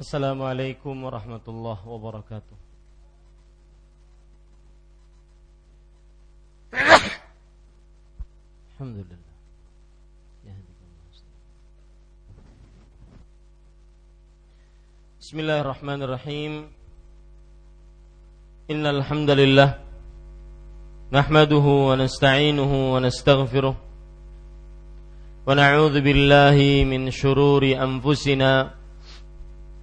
السلام عليكم ورحمة الله وبركاته الحمد لله بسم الله الرحمن الرحيم إن الحمد لله نحمده ونستعينه ونستغفره ونعوذ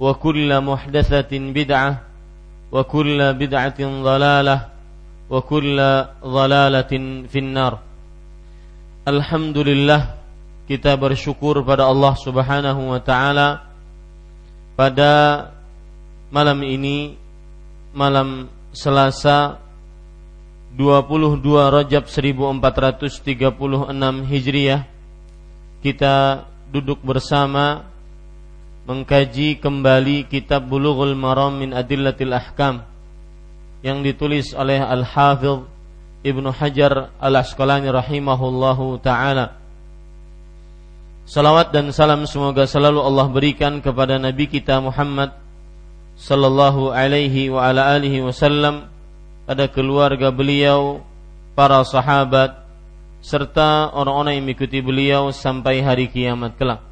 وكل محدثة بدعة وكل بدعة ضلالة وكل ضلالة في النار Alhamdulillah kita bersyukur pada Allah Subhanahu wa taala pada malam ini malam Selasa 22 Rajab 1436 Hijriah kita duduk bersama mengkaji kembali kitab Bulughul Maram min Adillatil Ahkam yang ditulis oleh Al-Hafidh Ibnu Hajar Al-Asqalani rahimahullahu taala. Salawat dan salam semoga selalu Allah berikan kepada Nabi kita Muhammad sallallahu alaihi wa ala alihi wasallam pada keluarga beliau, para sahabat serta orang-orang yang mengikuti beliau sampai hari kiamat kelak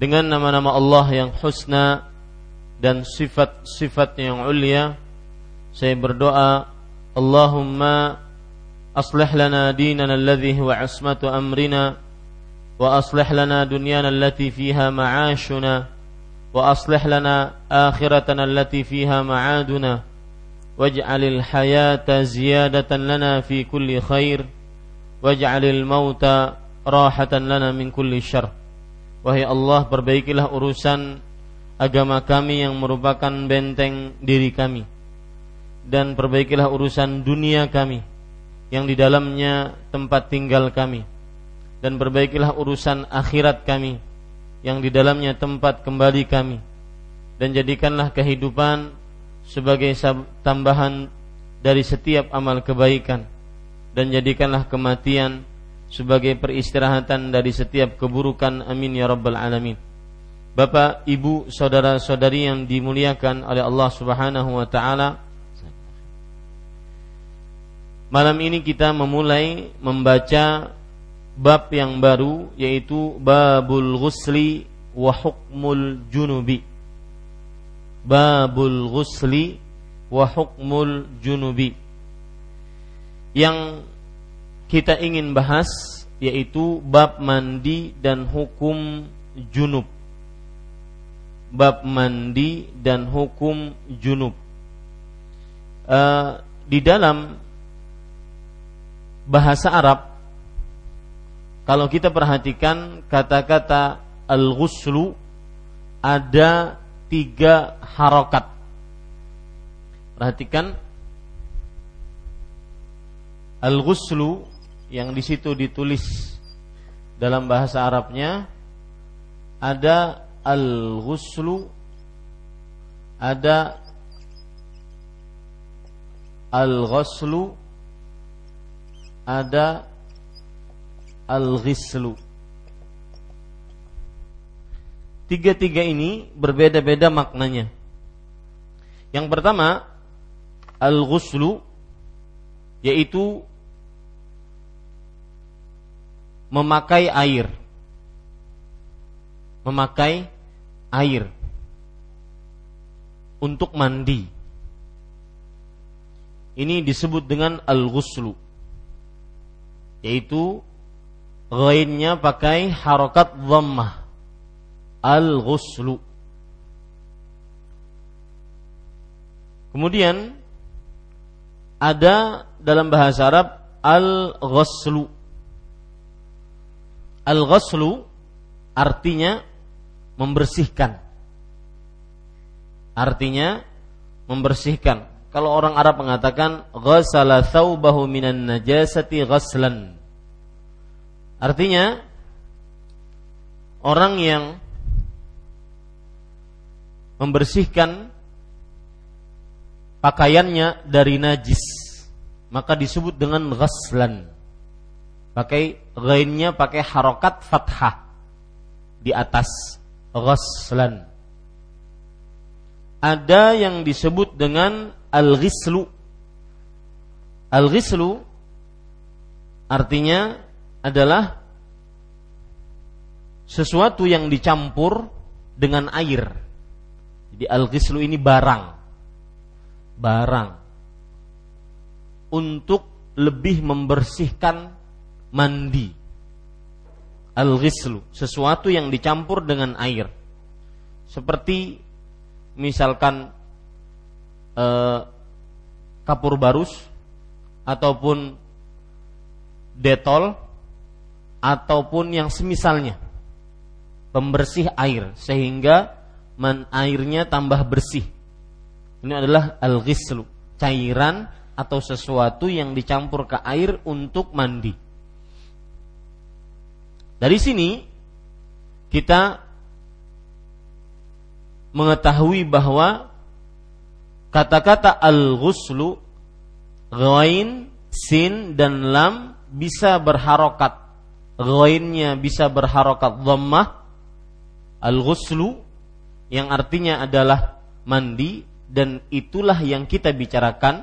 dengan nama-nama Allah yang husna dan sifat-sifat yang ulia saya berdoa Allahumma aslih lana dinana alladhi huwa asmatu amrina wa aslih lana dunyana allati fiha ma'ashuna wa aslih lana akhiratana allati fiha ma'aduna waj'alil hayata ziyadatan lana fi kulli khair waj'alil mauta rahatan lana min kulli syarr Wahai Allah perbaikilah urusan agama kami yang merupakan benteng diri kami. Dan perbaikilah urusan dunia kami yang di dalamnya tempat tinggal kami. Dan perbaikilah urusan akhirat kami yang di dalamnya tempat kembali kami. Dan jadikanlah kehidupan sebagai tambahan dari setiap amal kebaikan. Dan jadikanlah kematian sebagai peristirahatan dari setiap keburukan amin ya rabbal alamin Bapak, Ibu, saudara-saudari yang dimuliakan oleh Allah Subhanahu wa taala. Malam ini kita memulai membaca bab yang baru yaitu babul ghusli wa hukmul junubi. Babul ghusli wa hukmul junubi. Yang kita ingin bahas yaitu bab mandi dan hukum junub. Bab mandi dan hukum junub. Uh, di dalam bahasa Arab kalau kita perhatikan kata-kata al-ghuslu ada tiga harokat. Perhatikan al-ghuslu yang di situ ditulis dalam bahasa Arabnya ada al-ghuslu ada al-ghuslu ada al-ghislu Tiga-tiga ini berbeda-beda maknanya. Yang pertama, al-ghuslu yaitu memakai air. Memakai air untuk mandi. Ini disebut dengan al-ghuslu. Yaitu ghainnya pakai harokat dhammah al-ghuslu. Kemudian ada dalam bahasa Arab al-ghuslu. Al-ghuslu artinya membersihkan. Artinya membersihkan. Kalau orang Arab mengatakan ghassala thawbahu minan najasati ghaslan. Artinya orang yang membersihkan pakaiannya dari najis maka disebut dengan ghaslan pakai ghainnya pakai harokat fathah. Di atas. Ghaslan. Ada yang disebut dengan al-ghislu. Al-ghislu artinya adalah sesuatu yang dicampur dengan air. Jadi al-ghislu ini barang. Barang. Untuk lebih membersihkan mandi. Al-ghislu, sesuatu yang dicampur dengan air. Seperti misalkan eh, kapur barus ataupun detol ataupun yang semisalnya pembersih air sehingga man airnya tambah bersih. Ini adalah al-ghislu, cairan atau sesuatu yang dicampur ke air untuk mandi. Dari sini kita mengetahui bahwa kata-kata al-ghuslu ghain, sin dan lam bisa berharokat. Ghainnya bisa berharokat dhammah. Al-ghuslu yang artinya adalah mandi dan itulah yang kita bicarakan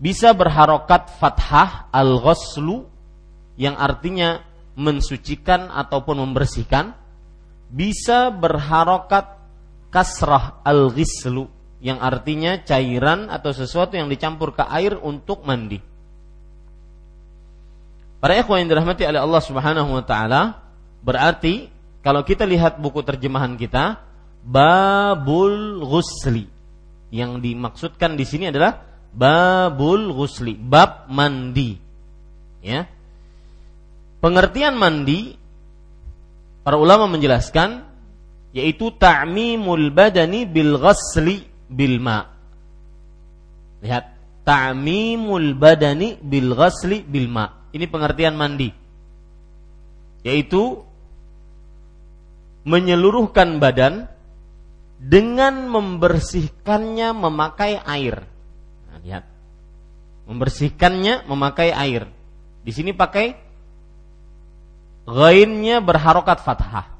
bisa berharokat fathah al-ghuslu yang artinya mensucikan ataupun membersihkan bisa berharokat kasrah al-ghislu yang artinya cairan atau sesuatu yang dicampur ke air untuk mandi. Para ikhwan yang dirahmati oleh Allah Subhanahu wa taala, berarti kalau kita lihat buku terjemahan kita, babul ghusli. Yang dimaksudkan di sini adalah babul ghusli, bab mandi. Ya. Pengertian mandi para ulama menjelaskan yaitu ta'mimul badani bil ghusli bil ma. Lihat, ta'mimul badani bil ghusli bil ma. Ini pengertian mandi. Yaitu menyeluruhkan badan dengan membersihkannya memakai air. Nah, lihat. Membersihkannya memakai air. Di sini pakai ghainnya berharokat fathah.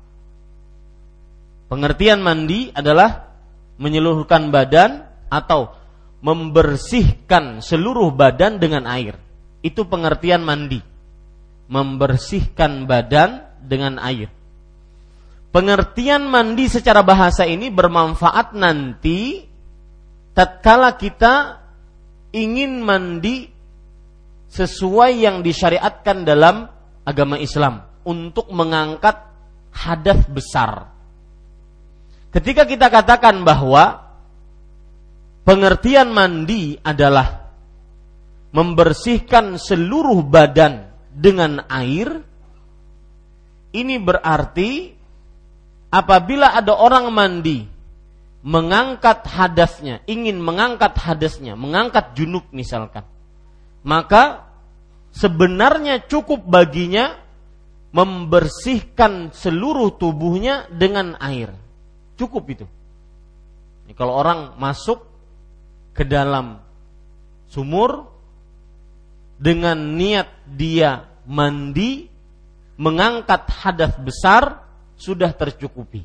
Pengertian mandi adalah menyeluruhkan badan atau membersihkan seluruh badan dengan air. Itu pengertian mandi. Membersihkan badan dengan air pengertian mandi secara bahasa ini bermanfaat nanti tatkala kita ingin mandi sesuai yang disyariatkan dalam agama Islam untuk mengangkat hadas besar. Ketika kita katakan bahwa pengertian mandi adalah membersihkan seluruh badan dengan air, ini berarti apabila ada orang mandi mengangkat hadasnya, ingin mengangkat hadasnya, mengangkat junub misalkan, maka sebenarnya cukup baginya membersihkan seluruh tubuhnya dengan air. Cukup itu. Kalau orang masuk ke dalam sumur dengan niat dia mandi mengangkat hadas besar sudah tercukupi.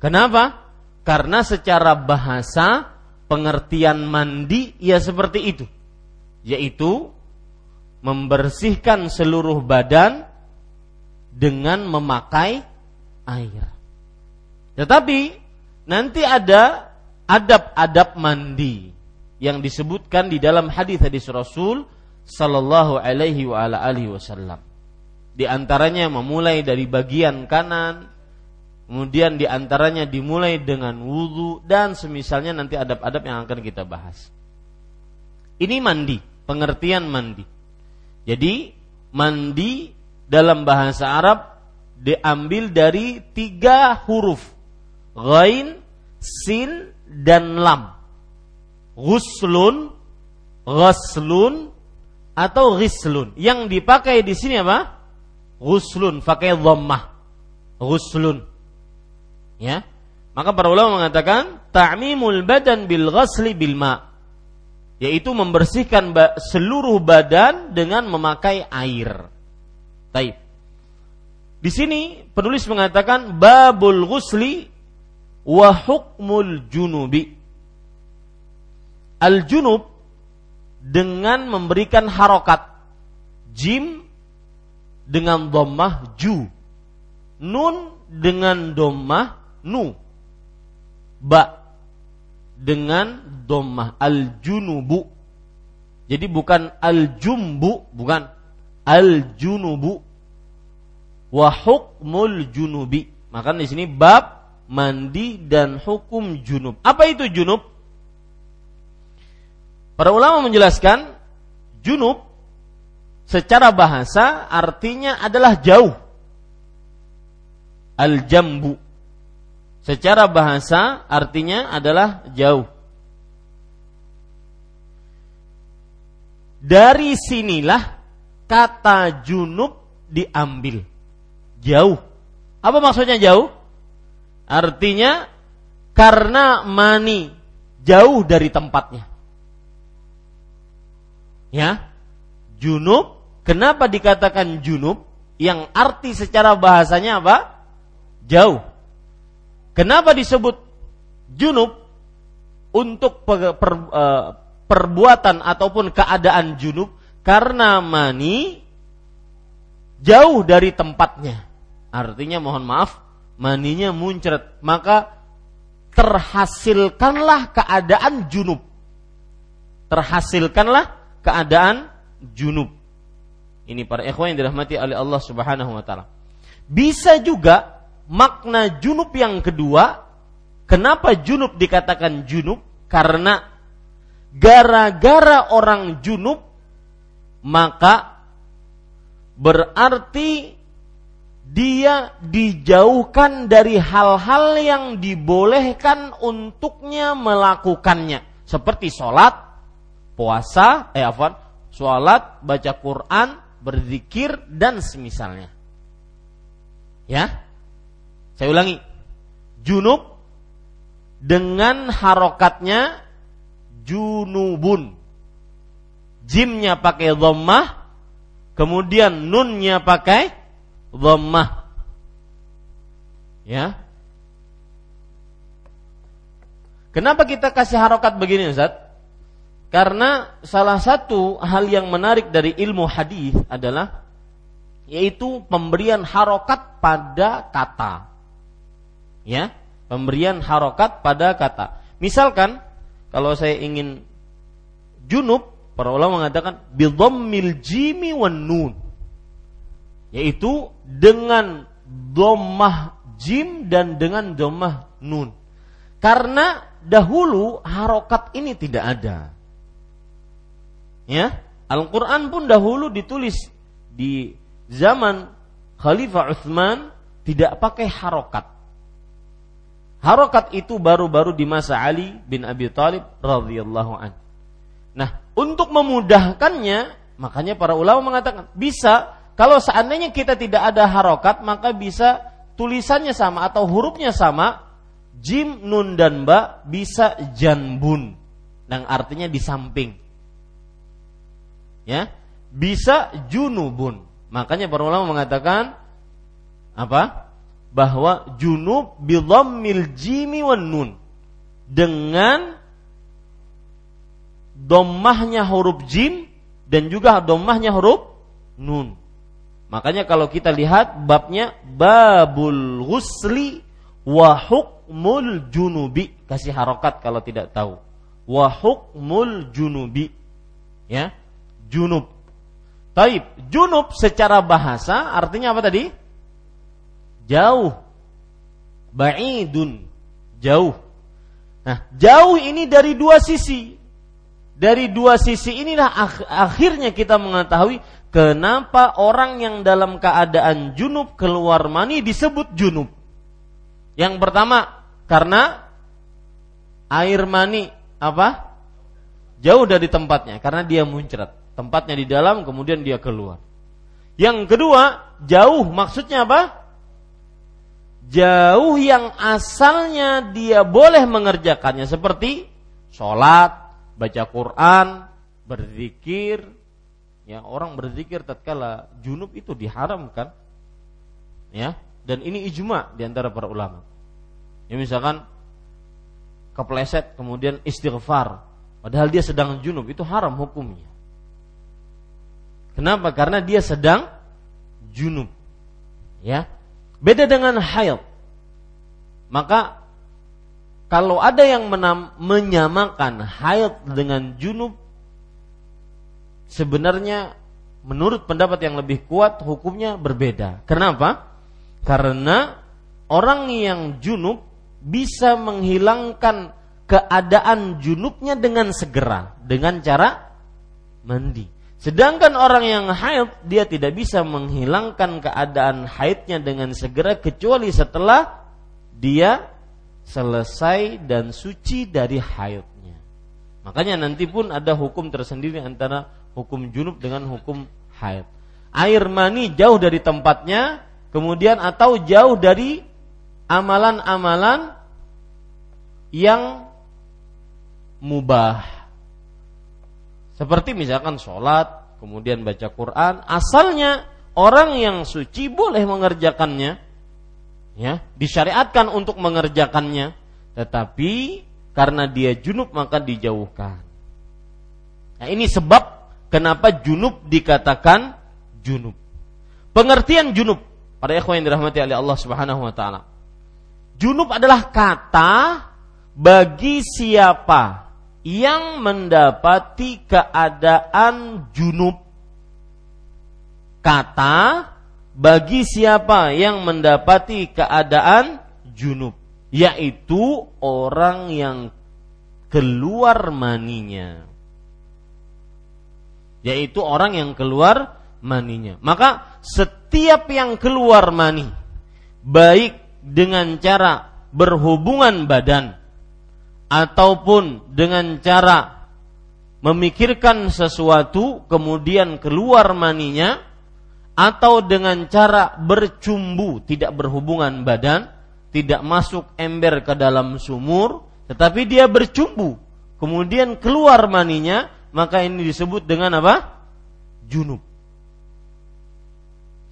Kenapa? Karena secara bahasa pengertian mandi ya seperti itu. Yaitu membersihkan seluruh badan dengan memakai air. Tetapi nanti ada adab-adab mandi yang disebutkan di dalam hadis-hadis Rasul sallallahu alaihi wa ala alihi wasallam. Di antaranya memulai dari bagian kanan, kemudian di antaranya dimulai dengan wudhu dan semisalnya nanti adab-adab yang akan kita bahas. Ini mandi, pengertian mandi. Jadi mandi dalam bahasa Arab diambil dari tiga huruf. Ghain, Sin, dan Lam. Ghuslun, Ghaslun, atau Ghislun. Yang dipakai di sini apa? Ghuslun, pakai dhammah. Ghuslun. Ya. Maka para ulama mengatakan Ta'mimul badan bil ghasli bil ma' yaitu membersihkan seluruh badan dengan memakai air. Taib. Di sini penulis mengatakan babul ghusli wa hukmul junubi. Al junub dengan memberikan harokat jim dengan dhammah ju. Nun dengan dhammah nu. Ba dengan dhammah al-junubu. Jadi bukan al-jumbu, bukan al-junubu. Wa hukmul junubi. Maka di sini bab mandi dan hukum junub. Apa itu junub? Para ulama menjelaskan junub secara bahasa artinya adalah jauh. Al-jambu secara bahasa artinya adalah jauh. Dari sinilah kata junub diambil. Jauh. Apa maksudnya jauh? Artinya karena mani jauh dari tempatnya. Ya. Junub, kenapa dikatakan junub? Yang arti secara bahasanya apa? Jauh Kenapa disebut junub untuk per, per, uh, perbuatan ataupun keadaan junub? Karena mani jauh dari tempatnya. Artinya mohon maaf, maninya muncrat, maka terhasilkanlah keadaan junub. Terhasilkanlah keadaan junub. Ini para ikhwan yang dirahmati oleh Allah Subhanahu wa taala. Bisa juga makna junub yang kedua, kenapa junub dikatakan junub? Karena gara-gara orang junub maka berarti dia dijauhkan dari hal-hal yang dibolehkan untuknya melakukannya seperti sholat, puasa, eh apa? sholat, baca Quran, berzikir dan semisalnya. Ya, saya ulangi. Junub dengan harokatnya junubun. Jimnya pakai dhammah, kemudian nunnya pakai dhammah. Ya. Kenapa kita kasih harokat begini Ustaz? Karena salah satu hal yang menarik dari ilmu hadis adalah yaitu pemberian harokat pada kata ya pemberian harokat pada kata misalkan kalau saya ingin junub para ulama mengatakan bidhammil jimi wan nun. Yaitu dengan domah jim dan dengan domah nun. Karena dahulu harokat ini tidak ada. Ya Al-Quran pun dahulu ditulis di zaman Khalifah Utsman tidak pakai harokat. Harokat itu baru-baru di masa Ali bin Abi Thalib radhiyallahu an. Nah, untuk memudahkannya, makanya para ulama mengatakan bisa kalau seandainya kita tidak ada harokat, maka bisa tulisannya sama atau hurufnya sama, jim, nun dan ba bisa janbun. Yang artinya di samping. Ya, bisa junubun. Makanya para ulama mengatakan apa? Bahwa junub bidhammil jimi wan nun. Dengan dommahnya huruf jim dan juga dommahnya huruf nun. Makanya kalau kita lihat babnya babul ghusli wa hukmul junubi. Kasih harokat kalau tidak tahu. Wa hukmul junubi. Ya junub. Taib junub secara bahasa artinya apa tadi? Jauh. Ba'idun. Jauh. Nah jauh ini dari dua sisi dari dua sisi inilah akhirnya kita mengetahui Kenapa orang yang dalam keadaan junub keluar mani disebut junub? Yang pertama, karena air mani apa? Jauh dari tempatnya karena dia muncrat. Tempatnya di dalam kemudian dia keluar. Yang kedua, jauh maksudnya apa? Jauh yang asalnya dia boleh mengerjakannya seperti sholat, baca Quran, berzikir, ya orang berzikir tatkala junub itu diharamkan. Ya dan ini ijma di antara para ulama. Ya misalkan kepleset kemudian istighfar. Padahal dia sedang junub itu haram hukumnya. Kenapa? Karena dia sedang junub. Ya beda dengan haid. Maka kalau ada yang menam, menyamakan haid dengan junub sebenarnya menurut pendapat yang lebih kuat hukumnya berbeda. Kenapa? Karena orang yang junub bisa menghilangkan keadaan junubnya dengan segera dengan cara mandi. Sedangkan orang yang haid dia tidak bisa menghilangkan keadaan haidnya dengan segera kecuali setelah dia selesai dan suci dari haidnya. Makanya nanti pun ada hukum tersendiri antara hukum junub dengan hukum haid. Air mani jauh dari tempatnya, kemudian atau jauh dari amalan-amalan yang mubah. Seperti misalkan sholat, kemudian baca Quran, asalnya orang yang suci boleh mengerjakannya, ya, disyariatkan untuk mengerjakannya, tetapi karena dia junub maka dijauhkan. Nah, ini sebab Kenapa junub dikatakan junub? Pengertian junub pada ikhwan yang dirahmati oleh Allah Subhanahu wa taala. Junub adalah kata bagi siapa yang mendapati keadaan junub. Kata bagi siapa yang mendapati keadaan junub, yaitu orang yang keluar maninya yaitu orang yang keluar maninya. Maka setiap yang keluar mani baik dengan cara berhubungan badan ataupun dengan cara memikirkan sesuatu kemudian keluar maninya atau dengan cara bercumbu tidak berhubungan badan tidak masuk ember ke dalam sumur tetapi dia bercumbu kemudian keluar maninya maka ini disebut dengan apa? Junub.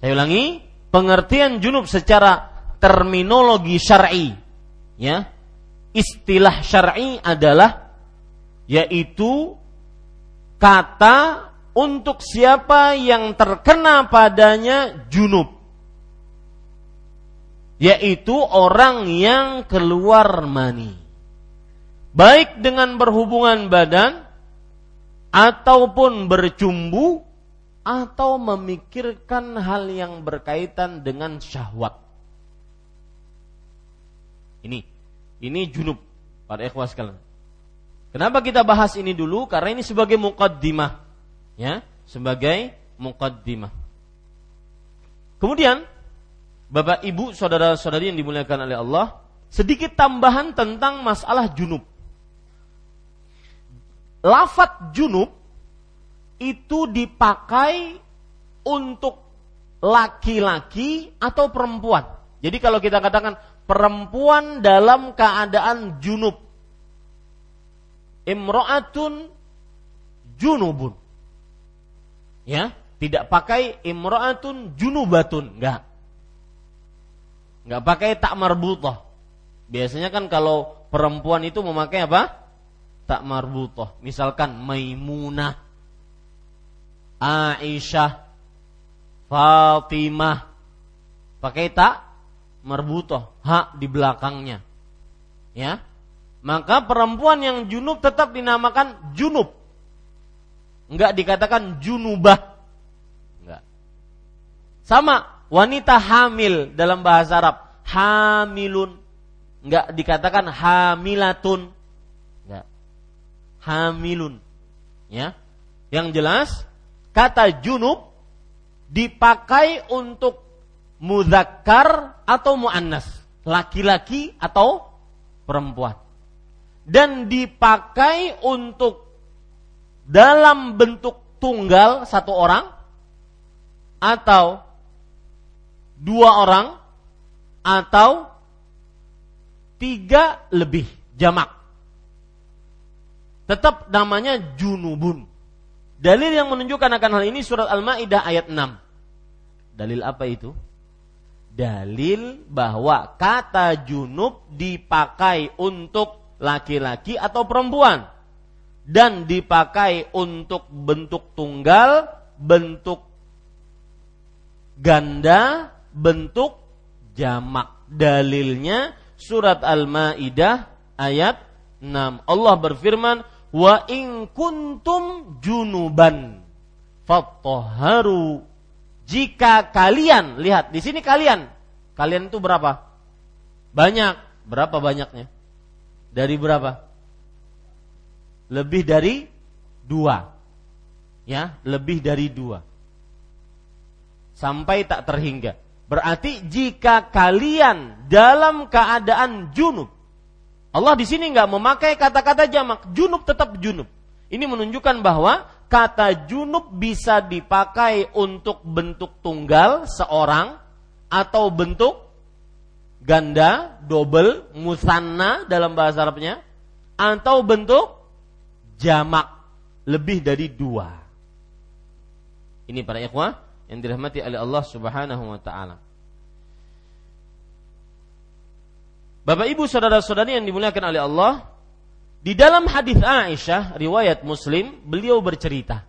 Saya ulangi, pengertian junub secara terminologi syar'i, ya. Istilah syar'i adalah yaitu kata untuk siapa yang terkena padanya junub yaitu orang yang keluar mani baik dengan berhubungan badan ataupun bercumbu atau memikirkan hal yang berkaitan dengan syahwat. Ini, ini junub pada ikhwas sekalian. Kenapa kita bahas ini dulu? Karena ini sebagai mukaddimah, ya, sebagai mukaddimah. Kemudian, Bapak Ibu, saudara-saudari yang dimuliakan oleh Allah, sedikit tambahan tentang masalah junub lafat junub itu dipakai untuk laki-laki atau perempuan. Jadi kalau kita katakan perempuan dalam keadaan junub. Imra'atun junubun. Ya, tidak pakai imra'atun junubatun, enggak. Enggak pakai tak marbutah. Biasanya kan kalau perempuan itu memakai apa? Tak marbutah. Misalkan Maimunah, Aisyah, Fatimah. Pakai tak marbutah, hak di belakangnya. Ya. Maka perempuan yang junub tetap dinamakan junub. Enggak dikatakan junubah. Enggak. Sama wanita hamil dalam bahasa Arab, hamilun. Enggak dikatakan hamilatun. Enggak. Hamilun. Ya. Yang jelas kata junub dipakai untuk muzakkar atau muannas, laki-laki atau perempuan. Dan dipakai untuk dalam bentuk tunggal satu orang atau dua orang atau tiga lebih jamak. Tetap namanya junubun. Dalil yang menunjukkan akan hal ini surat Al-Maidah ayat 6. Dalil apa itu? Dalil bahwa kata junub dipakai untuk laki-laki atau perempuan dan dipakai untuk bentuk tunggal, bentuk ganda, bentuk jamak. Dalilnya surat Al-Maidah ayat 6. Allah berfirman, wa in kuntum junuban fattoharu jika kalian lihat di sini kalian. Kalian itu berapa? Banyak. Berapa banyaknya? Dari berapa lebih dari dua. Ya lebih dari dua. Sampai tak terhingga. Berarti jika kalian dalam keadaan junub Allah di sini nggak memakai kata-kata jamak, junub tetap junub. Ini menunjukkan bahwa kata junub bisa dipakai untuk bentuk tunggal seorang atau bentuk ganda, double, musanna dalam bahasa Arabnya, atau bentuk jamak lebih dari dua. Ini para ikhwah yang dirahmati oleh Allah Subhanahu wa taala. Bapak Ibu saudara-saudari yang dimuliakan oleh Allah, di dalam hadis Aisyah riwayat Muslim, beliau bercerita,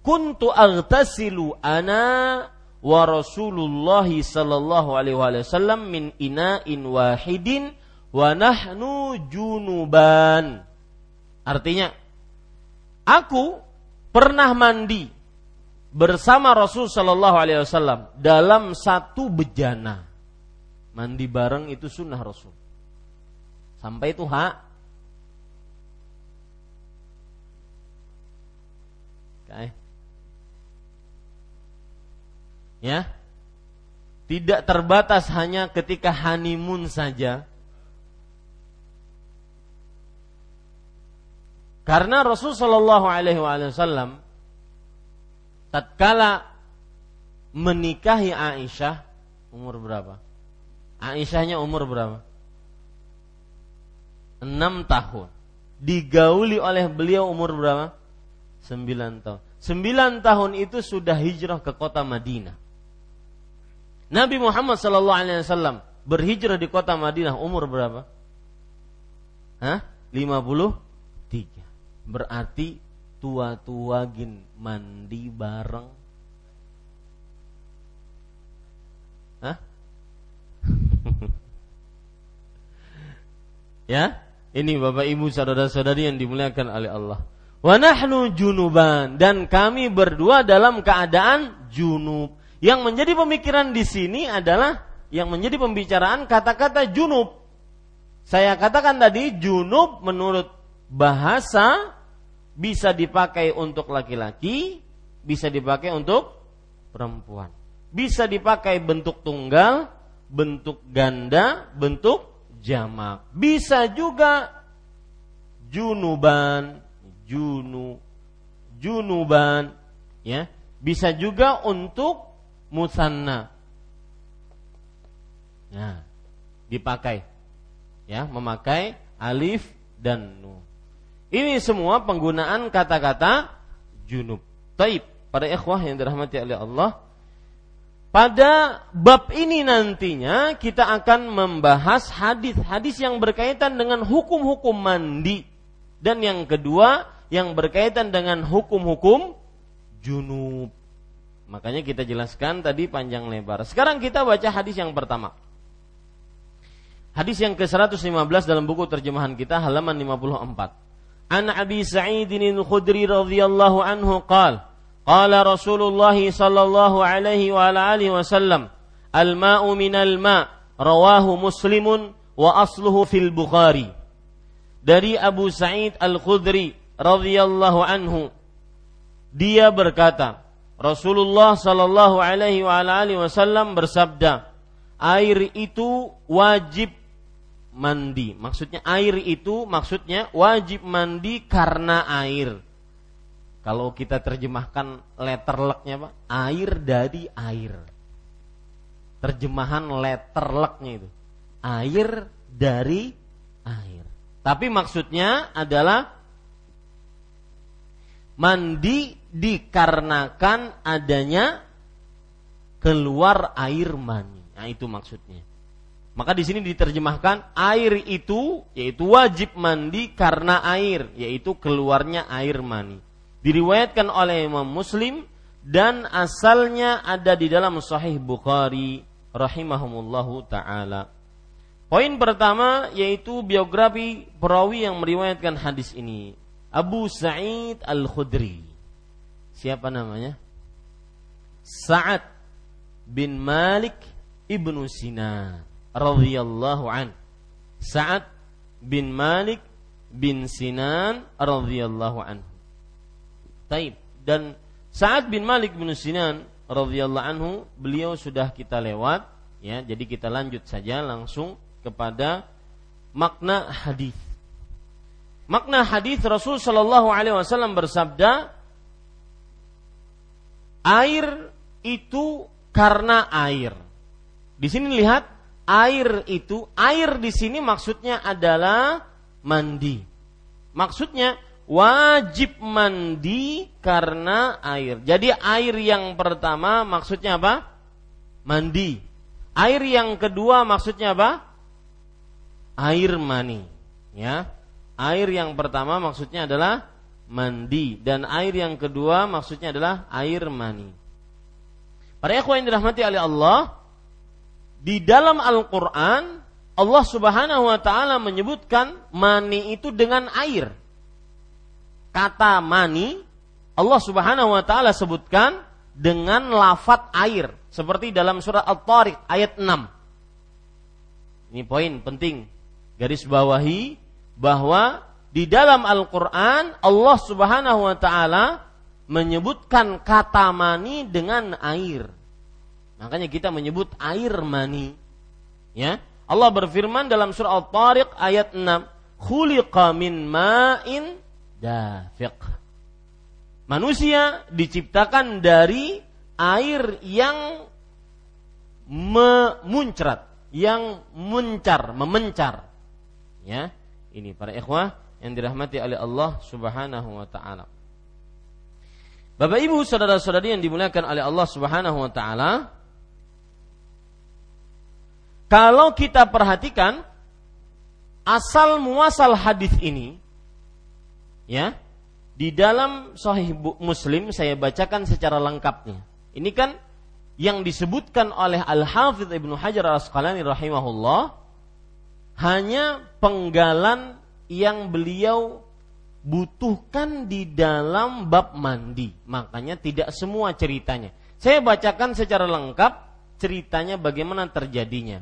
"Kuntu aghtasilu ana wa Rasulullah sallallahu alaihi wasallam min ina'in wahidin wa nahnu junuban." Artinya, aku pernah mandi bersama Rasul sallallahu alaihi wasallam dalam satu bejana. Mandi bareng itu sunnah Rasul Sampai itu hak. Okay. Ya. Tidak terbatas hanya ketika honeymoon saja. Karena Rasul Shallallahu Alaihi Wasallam tatkala menikahi Aisyah umur berapa? Aisyahnya umur berapa? enam tahun. Digauli oleh beliau umur berapa? Sembilan tahun. Sembilan tahun itu sudah hijrah ke kota Madinah. Nabi Muhammad Sallallahu Alaihi Wasallam berhijrah di kota Madinah umur berapa? Hah? tiga. Berarti tua-tua gin mandi bareng. Hah? ya? Ini Bapak Ibu saudara-saudari yang dimuliakan oleh Allah. Wa nahnu junuban dan kami berdua dalam keadaan junub. Yang menjadi pemikiran di sini adalah yang menjadi pembicaraan kata-kata junub. Saya katakan tadi junub menurut bahasa bisa dipakai untuk laki-laki, bisa dipakai untuk perempuan. Bisa dipakai bentuk tunggal, bentuk ganda, bentuk jamak. Bisa juga junuban, junu, junuban, ya. Bisa juga untuk musanna. Nah, dipakai. Ya, memakai alif dan nun. Ini semua penggunaan kata-kata junub. Taib. Pada ikhwah yang dirahmati oleh Allah, pada bab ini nantinya kita akan membahas hadis-hadis yang berkaitan dengan hukum-hukum mandi dan yang kedua yang berkaitan dengan hukum-hukum junub. Makanya kita jelaskan tadi panjang lebar. Sekarang kita baca hadis yang pertama. Hadis yang ke-115 dalam buku terjemahan kita halaman 54 an Abi Sa'id al-Khudri radhiyallahu anhu qala qala Rasulullah sallallahu alaihi wa alihi wasallam al-ma'u minal ma' rawahu Muslimun wa asluhu fil Bukhari dari Abu Sa'id al-Khudri radhiyallahu anhu dia berkata Rasulullah sallallahu alaihi wa alihi wasallam bersabda air itu wajib mandi maksudnya air itu maksudnya wajib mandi karena air kalau kita terjemahkan letter leknya Pak, air dari air. Terjemahan letter leknya itu. Air dari air. Tapi maksudnya adalah mandi dikarenakan adanya keluar air mani. Nah, itu maksudnya. Maka di sini diterjemahkan air itu yaitu wajib mandi karena air, yaitu keluarnya air mani diriwayatkan oleh Imam Muslim dan asalnya ada di dalam Sahih Bukhari rahimahumullahu taala. Poin pertama yaitu biografi perawi yang meriwayatkan hadis ini. Abu Sa'id Al-Khudri. Siapa namanya? Sa'ad bin Malik ibnu Sinan radhiyallahu an. Sa'ad bin Malik bin Sinan radhiyallahu an. Taib. Dan Sa'ad bin Malik bin Sinan radhiyallahu anhu beliau sudah kita lewat ya jadi kita lanjut saja langsung kepada makna hadis. Makna hadis Rasul Shallallahu alaihi wasallam bersabda air itu karena air. Di sini lihat air itu air di sini maksudnya adalah mandi. Maksudnya wajib mandi karena air. Jadi air yang pertama maksudnya apa? Mandi. Air yang kedua maksudnya apa? Air mani. Ya. Air yang pertama maksudnya adalah mandi dan air yang kedua maksudnya adalah air mani. Para ikhwan yang dirahmati oleh Allah, di dalam Al-Qur'an Allah Subhanahu wa taala menyebutkan mani itu dengan air kata mani Allah Subhanahu wa taala sebutkan dengan lafat air seperti dalam surat At-Tariq ayat 6. Ini poin penting garis bawahi bahwa di dalam Al-Qur'an Allah Subhanahu wa taala menyebutkan kata mani dengan air. Makanya kita menyebut air mani. Ya. Allah berfirman dalam surah Al-Tariq ayat 6, "Khuliqa min ma'in dafiq. Manusia diciptakan dari air yang memuncrat, yang muncar, memencar. Ya, ini para ikhwah yang dirahmati oleh Allah Subhanahu wa taala. Bapak Ibu, saudara-saudari yang dimuliakan oleh Allah Subhanahu wa taala, kalau kita perhatikan asal muasal hadis ini ya di dalam Sahih Muslim saya bacakan secara lengkapnya. Ini kan yang disebutkan oleh Al Hafidh Ibnu Hajar Al Asqalani rahimahullah hanya penggalan yang beliau butuhkan di dalam bab mandi. Makanya tidak semua ceritanya. Saya bacakan secara lengkap ceritanya bagaimana terjadinya.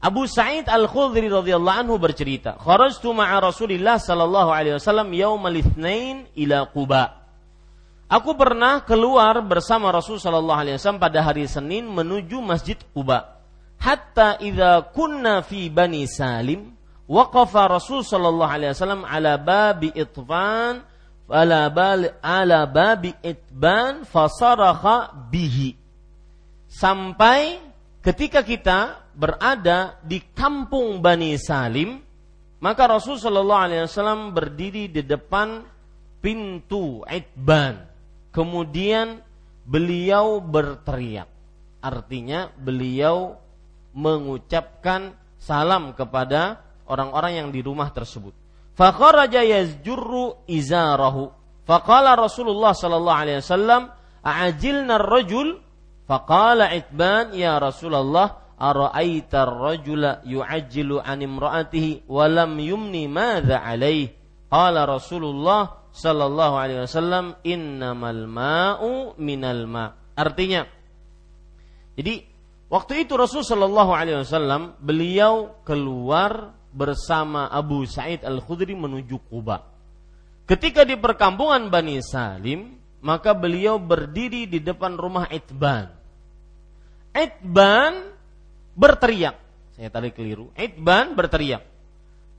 Abu Sa'id Al-Khudri radhiyallahu anhu bercerita, "Kharajtu ma'a Rasulillah sallallahu alaihi wasallam yaumal itsnain ila Quba." Aku pernah keluar bersama Rasul sallallahu alaihi wasallam pada hari Senin menuju Masjid Quba. Hatta idza kunna fi Bani Salim, waqafa Rasul sallallahu alaihi wasallam ala babi itfan ala bal ala babi itban fasaraha bihi. Sampai ketika kita berada di kampung Bani Salim, maka Rasul Shallallahu Alaihi Wasallam berdiri di depan pintu Itban. Kemudian beliau berteriak. Artinya beliau mengucapkan salam kepada orang-orang yang di rumah tersebut. Fakharaja yazjurru izarahu. Faqala Rasulullah sallallahu alaihi wasallam, "A'ajilna ar-rajul?" Faqala "Ya Rasulullah, ara'aita ar-rajula yu'ajjilu an imra'atihi wa lam yumni madza alaihi?" Qala Rasulullah sallallahu alaihi wasallam, "Innamal ma'u minal ma'." Artinya, jadi waktu itu Rasul sallallahu alaihi wasallam beliau keluar bersama Abu Sa'id Al-Khudri menuju Kuba. Ketika di perkampungan Bani Salim, maka beliau berdiri di depan rumah Itban. Itban berteriak. Saya tadi keliru. Itban berteriak.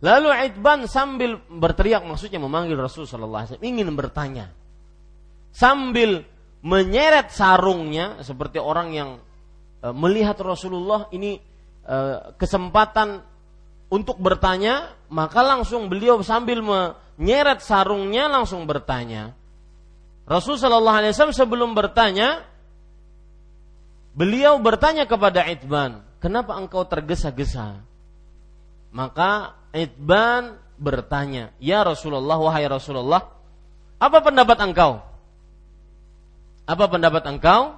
Lalu Itban sambil berteriak maksudnya memanggil Rasul sallallahu alaihi wasallam ingin bertanya. Sambil menyeret sarungnya seperti orang yang e, melihat Rasulullah ini e, kesempatan untuk bertanya, maka langsung beliau sambil menyeret sarungnya langsung bertanya. Rasul Shallallahu Alaihi Wasallam sebelum bertanya, beliau bertanya kepada Itban, kenapa engkau tergesa-gesa? Maka Itban bertanya, ya Rasulullah, wahai Rasulullah, apa pendapat engkau? Apa pendapat engkau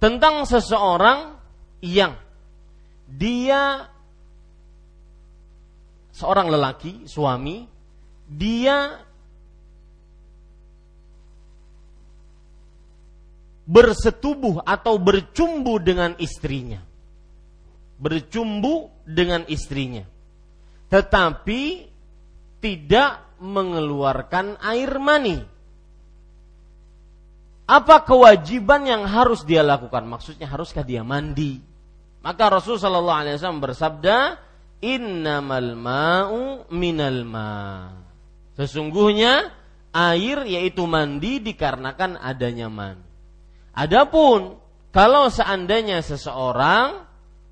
tentang seseorang yang dia seorang lelaki, suami, dia bersetubuh atau bercumbu dengan istrinya. Bercumbu dengan istrinya. Tetapi tidak mengeluarkan air mani. Apa kewajiban yang harus dia lakukan? Maksudnya haruskah dia mandi? Maka Rasulullah SAW bersabda, innamal ma'u minal ma. Sesungguhnya air yaitu mandi dikarenakan adanya mani. Adapun kalau seandainya seseorang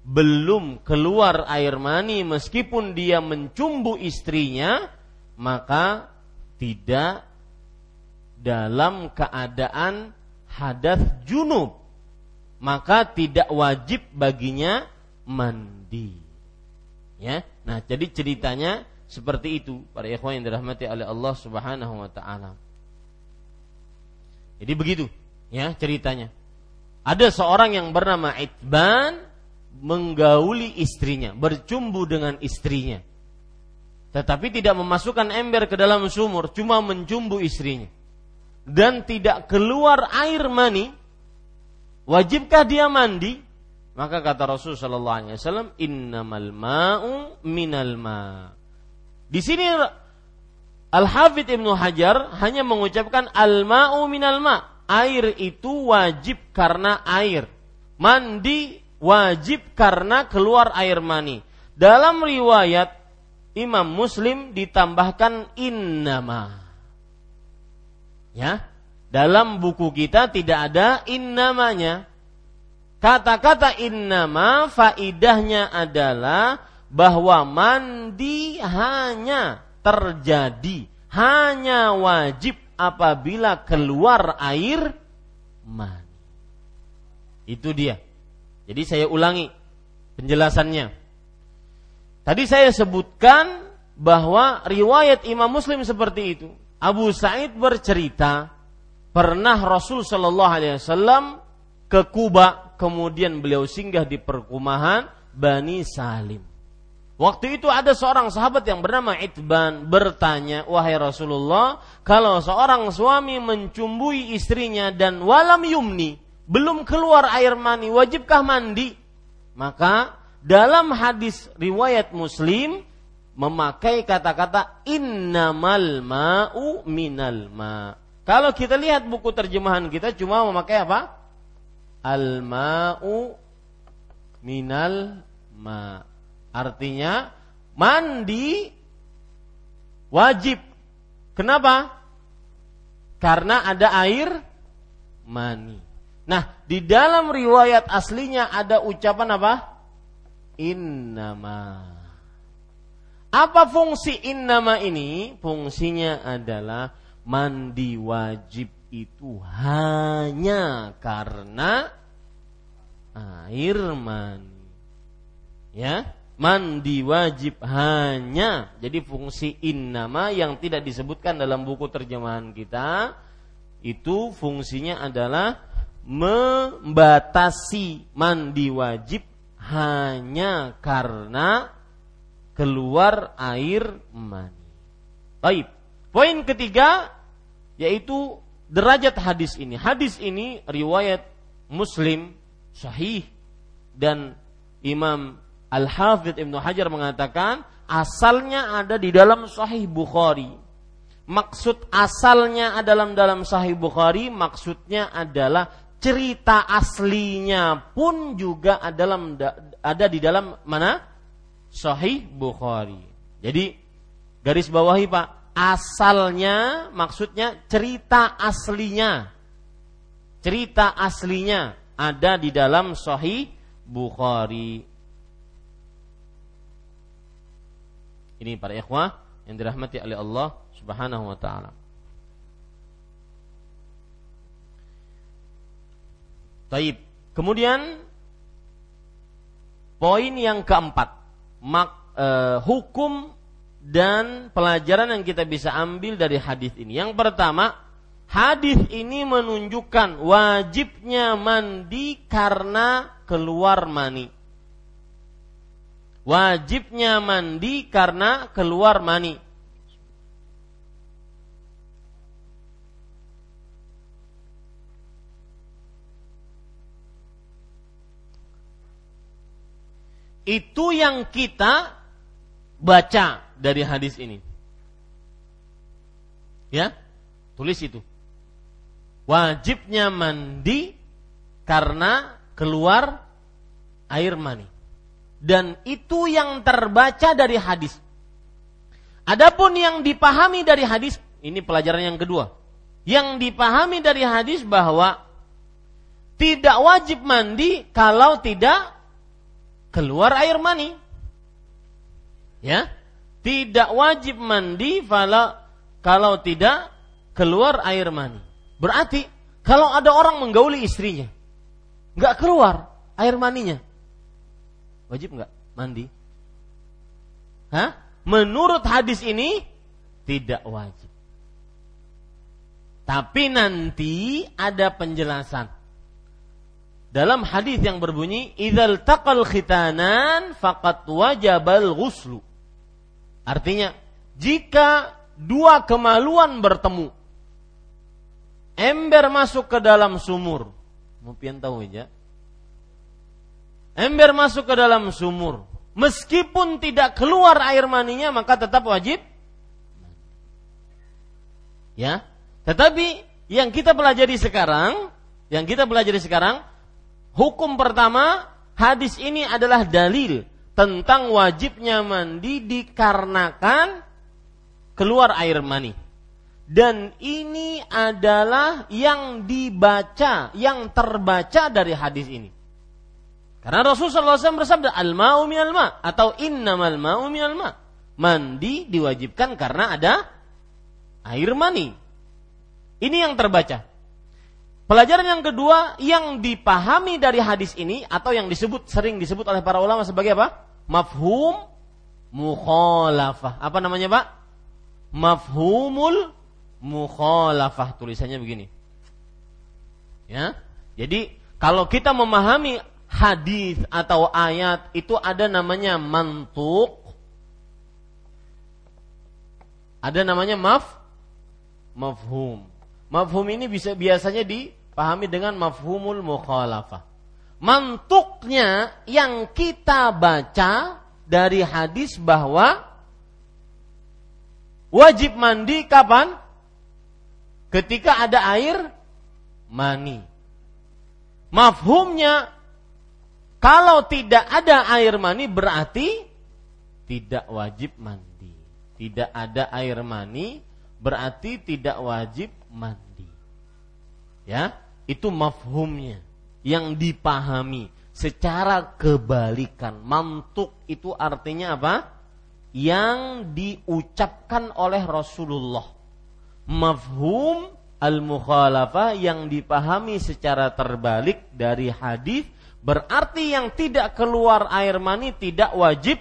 belum keluar air mani meskipun dia mencumbu istrinya, maka tidak dalam keadaan hadas junub, maka tidak wajib baginya mandi. Ya. Nah, jadi ceritanya seperti itu para ikhwan yang dirahmati oleh Allah Subhanahu wa taala. Jadi begitu ya ceritanya. Ada seorang yang bernama Itban menggauli istrinya, bercumbu dengan istrinya. Tetapi tidak memasukkan ember ke dalam sumur, cuma mencumbu istrinya. Dan tidak keluar air mani, wajibkah dia mandi? Maka kata Rasul sallallahu alaihi wasallam, "Innamal ma'u minal ma." Di sini Al-Hafidh Ibnu Hajar hanya mengucapkan al-ma'u minal ma. Air itu wajib karena air. Mandi wajib karena keluar air mani. Dalam riwayat Imam Muslim ditambahkan innama. Ya, dalam buku kita tidak ada innamanya Kata-kata innama faidahnya adalah bahwa mandi hanya terjadi, hanya wajib apabila keluar air mani. Itu dia. Jadi saya ulangi penjelasannya. Tadi saya sebutkan bahwa riwayat Imam Muslim seperti itu. Abu Sa'id bercerita pernah Rasul Shallallahu Alaihi Wasallam ke Kuba kemudian beliau singgah di perkumahan Bani Salim. Waktu itu ada seorang sahabat yang bernama Itban bertanya, "Wahai Rasulullah, kalau seorang suami mencumbui istrinya dan walam yumni, belum keluar air mani, wajibkah mandi?" Maka dalam hadis riwayat Muslim memakai kata-kata innamal ma'u minal ma. Kalau kita lihat buku terjemahan kita cuma memakai apa? al-ma'u minal ma. Artinya mandi wajib. Kenapa? Karena ada air mani. Nah, di dalam riwayat aslinya ada ucapan apa? innama. Apa fungsi innama ini? Fungsinya adalah mandi wajib itu hanya karena air mani. Ya, mandi wajib hanya. Jadi fungsi innama yang tidak disebutkan dalam buku terjemahan kita itu fungsinya adalah membatasi mandi wajib hanya karena keluar air mani. Baik. Poin ketiga yaitu derajat hadis ini. Hadis ini riwayat Muslim sahih dan Imam Al-Hafidh Ibnu Hajar mengatakan asalnya ada di dalam Sahih Bukhari. Maksud asalnya adalah dalam Sahih Bukhari, maksudnya adalah cerita aslinya pun juga ada ada di dalam mana? Sahih Bukhari. Jadi garis bawahi Pak, asalnya maksudnya cerita aslinya. Cerita aslinya ada di dalam Sahih Bukhari. Ini para ikhwah yang dirahmati oleh Allah Subhanahu wa taala. Taib. Kemudian poin yang keempat mak, e, hukum dan pelajaran yang kita bisa ambil dari hadis ini. Yang pertama, hadis ini menunjukkan wajibnya mandi karena keluar mani. Wajibnya mandi karena keluar mani. Itu yang kita baca dari hadis ini. Ya, tulis itu. Wajibnya mandi karena keluar air mani. Dan itu yang terbaca dari hadis. Adapun yang dipahami dari hadis, ini pelajaran yang kedua. Yang dipahami dari hadis bahwa tidak wajib mandi kalau tidak keluar air mani. Ya, tidak wajib mandi kalau kalau tidak keluar air mani. Berarti kalau ada orang menggauli istrinya, nggak keluar air maninya, wajib nggak mandi? Hah? Menurut hadis ini tidak wajib. Tapi nanti ada penjelasan dalam hadis yang berbunyi idzal taqal khitanan faqat wajabal ghuslu. Artinya, jika dua kemaluan bertemu, ember masuk ke dalam sumur. Pian tahu aja. Ember masuk ke dalam sumur. Meskipun tidak keluar air maninya, maka tetap wajib. Ya, tetapi yang kita pelajari sekarang, yang kita pelajari sekarang, Hukum pertama, hadis ini adalah dalil tentang wajibnya mandi dikarenakan keluar air mani. Dan ini adalah yang dibaca, yang terbaca dari hadis ini. Karena Rasulullah SAW bersabda, Al-ma'u minal ma' atau innamal ma'u minal ma' Mandi diwajibkan karena ada air mani. Ini yang terbaca. Pelajaran yang kedua yang dipahami dari hadis ini atau yang disebut sering disebut oleh para ulama sebagai apa? Mafhum mukhalafah. Apa namanya, Pak? Mafhumul mukhalafah tulisannya begini. Ya. Jadi kalau kita memahami hadis atau ayat itu ada namanya mantuk. Ada namanya maf mafhum. Mafhum ini bisa biasanya di Pahami dengan mafhumul mukhalafah. Mantuknya yang kita baca dari hadis bahwa wajib mandi kapan? Ketika ada air mani. Mafhumnya kalau tidak ada air mani berarti tidak wajib mandi. Tidak ada air mani berarti tidak wajib mandi. Ya, itu mafhumnya yang dipahami secara kebalikan. Mantuk itu artinya apa? Yang diucapkan oleh Rasulullah. Mafhum al-mukhalafah yang dipahami secara terbalik dari hadis berarti yang tidak keluar air mani tidak wajib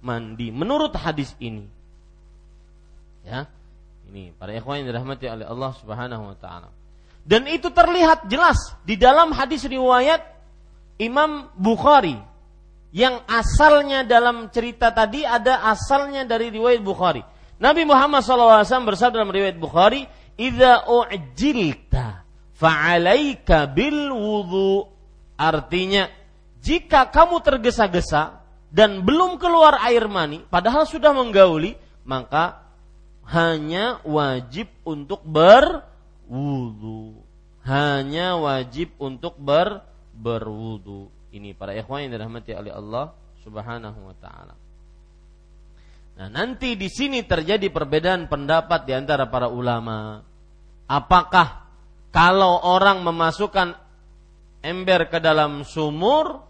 mandi menurut hadis ini. Ya. Ini para ikhwan yang dirahmati oleh Allah Subhanahu wa taala. Dan itu terlihat jelas di dalam hadis riwayat Imam Bukhari yang asalnya dalam cerita tadi ada asalnya dari riwayat Bukhari. Nabi Muhammad SAW bersabda dalam riwayat Bukhari, "Idza u'jilta fa'alaika bil wudu." Artinya, jika kamu tergesa-gesa dan belum keluar air mani, padahal sudah menggauli, maka hanya wajib untuk berwudu. Hanya wajib untuk ber berwudu. Ini para ikhwan yang dirahmati oleh Allah Subhanahu wa taala. Nah, nanti di sini terjadi perbedaan pendapat di antara para ulama. Apakah kalau orang memasukkan ember ke dalam sumur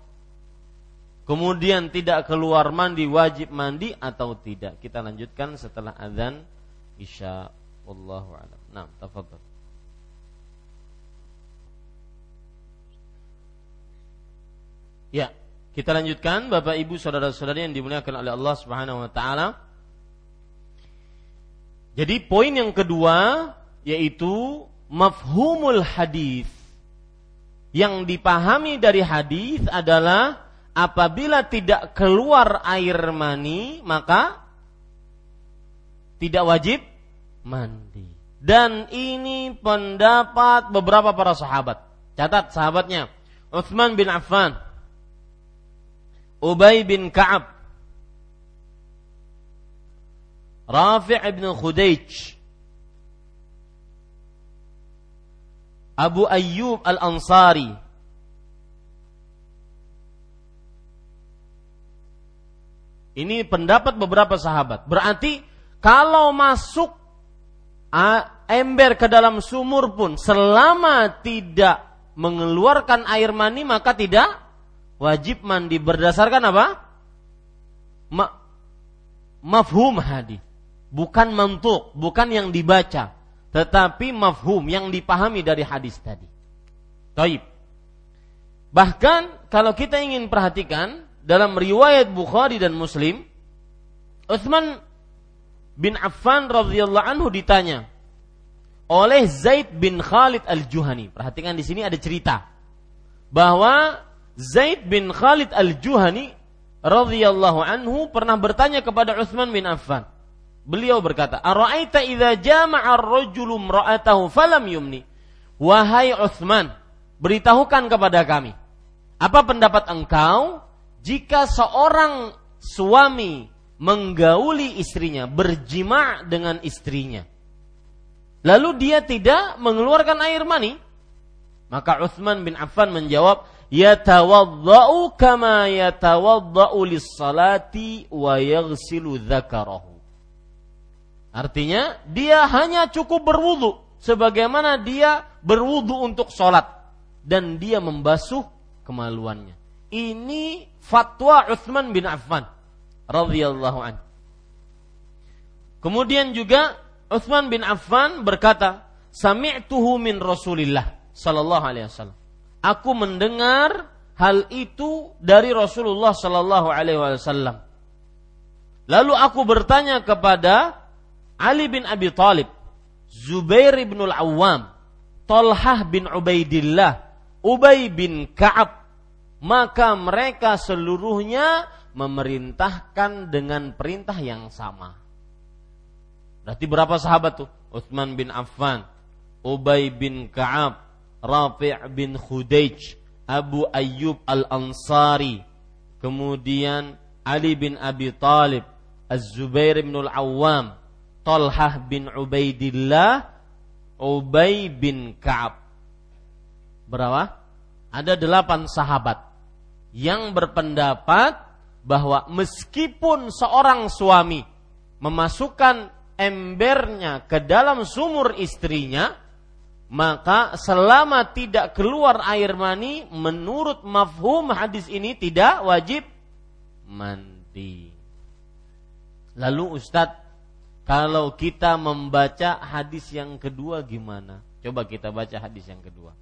kemudian tidak keluar mandi wajib mandi atau tidak? Kita lanjutkan setelah azan Isya wallahu alam. Nah, tafadhal. Ya, kita lanjutkan Bapak Ibu saudara-saudari yang dimuliakan oleh Allah Subhanahu wa taala. Jadi poin yang kedua yaitu mafhumul hadis. Yang dipahami dari hadis adalah apabila tidak keluar air mani maka tidak wajib mandi. Dan ini pendapat beberapa para sahabat. Catat sahabatnya. Utsman bin Affan, Ubay bin Ka'ab, Rafi' bin Khudayj, Abu Ayyub Al-Ansari, Ini pendapat beberapa sahabat. Berarti kalau masuk ember ke dalam sumur pun selama tidak mengeluarkan air mani maka tidak wajib mandi berdasarkan apa? Ma mafhum hadis. Bukan mantuk, bukan yang dibaca, tetapi mafhum yang dipahami dari hadis tadi. Taib. Bahkan kalau kita ingin perhatikan dalam riwayat Bukhari dan Muslim, Utsman bin Affan radhiyallahu anhu ditanya oleh Zaid bin Khalid al-Juhani. Perhatikan di sini ada cerita bahwa Zaid bin Khalid al-Juhani radhiyallahu anhu pernah bertanya kepada Utsman bin Affan. Beliau berkata, "Ara'aita idza jama'a ar-rajulu imra'atahu falam yumni?" Wahai Utsman, beritahukan kepada kami, apa pendapat engkau jika seorang suami menggauli istrinya, berjima dengan istrinya. Lalu dia tidak mengeluarkan air mani. Maka Uthman bin Affan menjawab, "Yatawaddau kama yatawaddau lis-salati wa yaghsilu dzakarahu." Artinya, dia hanya cukup berwudu sebagaimana dia berwudu untuk sholat dan dia membasuh kemaluannya. Ini fatwa Uthman bin Affan radhiyallahu an. Kemudian juga Utsman bin Affan berkata, "Sami'tuhu min Rasulillah sallallahu alaihi wasallam." Aku mendengar hal itu dari Rasulullah sallallahu alaihi wasallam. Lalu aku bertanya kepada Ali bin Abi Thalib, Zubair bin Al-Awwam, Talhah bin Ubaidillah, Ubay bin Ka'ab, maka mereka seluruhnya memerintahkan dengan perintah yang sama. Berarti berapa sahabat tuh? Utsman bin Affan, Ubay bin Ka'ab, Rafi' bin Khudayj, Abu Ayyub Al-Ansari, kemudian Ali bin Abi Talib, Az-Zubair bin Al-Awwam, Talhah bin Ubaidillah, Ubay bin Ka'ab. Berapa? Ada delapan sahabat yang berpendapat bahwa meskipun seorang suami memasukkan embernya ke dalam sumur istrinya, maka selama tidak keluar air mani menurut mafhum hadis ini tidak wajib mandi. Lalu Ustadz, kalau kita membaca hadis yang kedua gimana? Coba kita baca hadis yang kedua.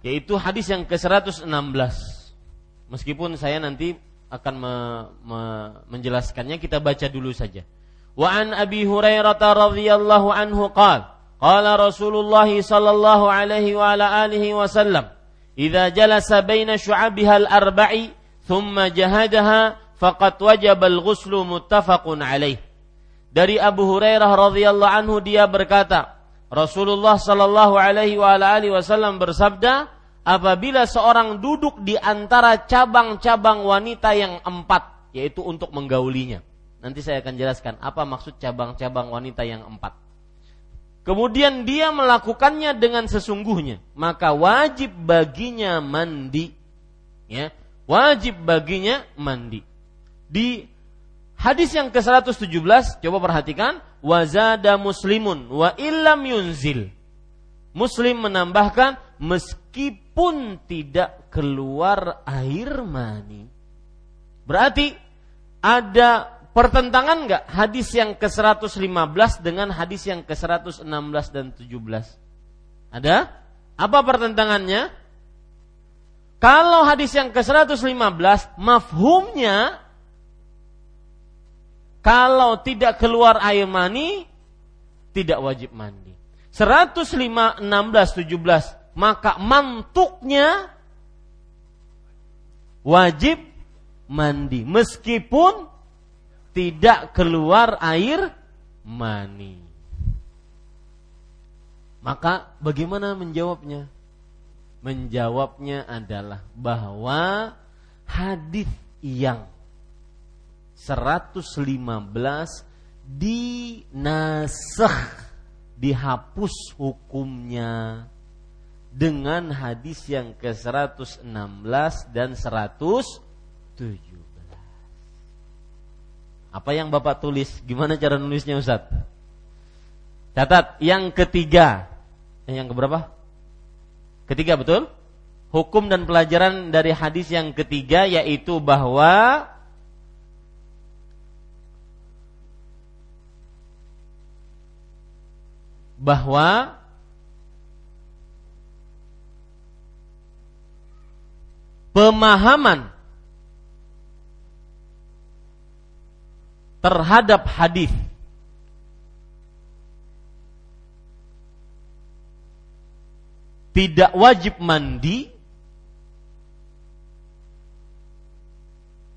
Yaitu hadis yang ke-116. Meskipun saya nanti akan me, me, menjelaskannya kita baca dulu saja. Wa an Abi Hurairah radhiyallahu anhu qala Qala Rasulullah sallallahu alaihi wa ala alihi wasallam, "Idza jalasa baina syu'abiha al-arba'i thumma jahadaha faqad wajaba al-ghuslu muttafaqun alaih." Dari Abu Hurairah radhiyallahu anhu dia berkata, Rasulullah sallallahu alaihi wa ala alihi wasallam bersabda, apabila seorang duduk di antara cabang-cabang wanita yang empat, yaitu untuk menggaulinya. Nanti saya akan jelaskan apa maksud cabang-cabang wanita yang empat kemudian dia melakukannya dengan sesungguhnya, maka wajib baginya mandi. Ya, wajib baginya mandi. Di hadis yang ke-117, coba perhatikan, wazada muslimun wa illam yunzil. Muslim menambahkan meskipun tidak keluar air mani. Berarti ada pertentangan nggak hadis yang ke-115 dengan hadis yang ke-116 dan 17? Ada? Apa pertentangannya? Kalau hadis yang ke-115 mafhumnya kalau tidak keluar air mani tidak wajib mandi. 105 16 17 maka mantuknya wajib mandi meskipun tidak keluar air mani. Maka bagaimana menjawabnya? Menjawabnya adalah bahwa hadis yang 115 dinasah dihapus hukumnya dengan hadis yang ke-116 dan 107. Apa yang Bapak tulis? Gimana cara nulisnya Ustaz? Catat, yang ketiga. Eh, yang keberapa? Ketiga betul? Hukum dan pelajaran dari hadis yang ketiga yaitu bahwa bahwa pemahaman terhadap hadis. Tidak wajib mandi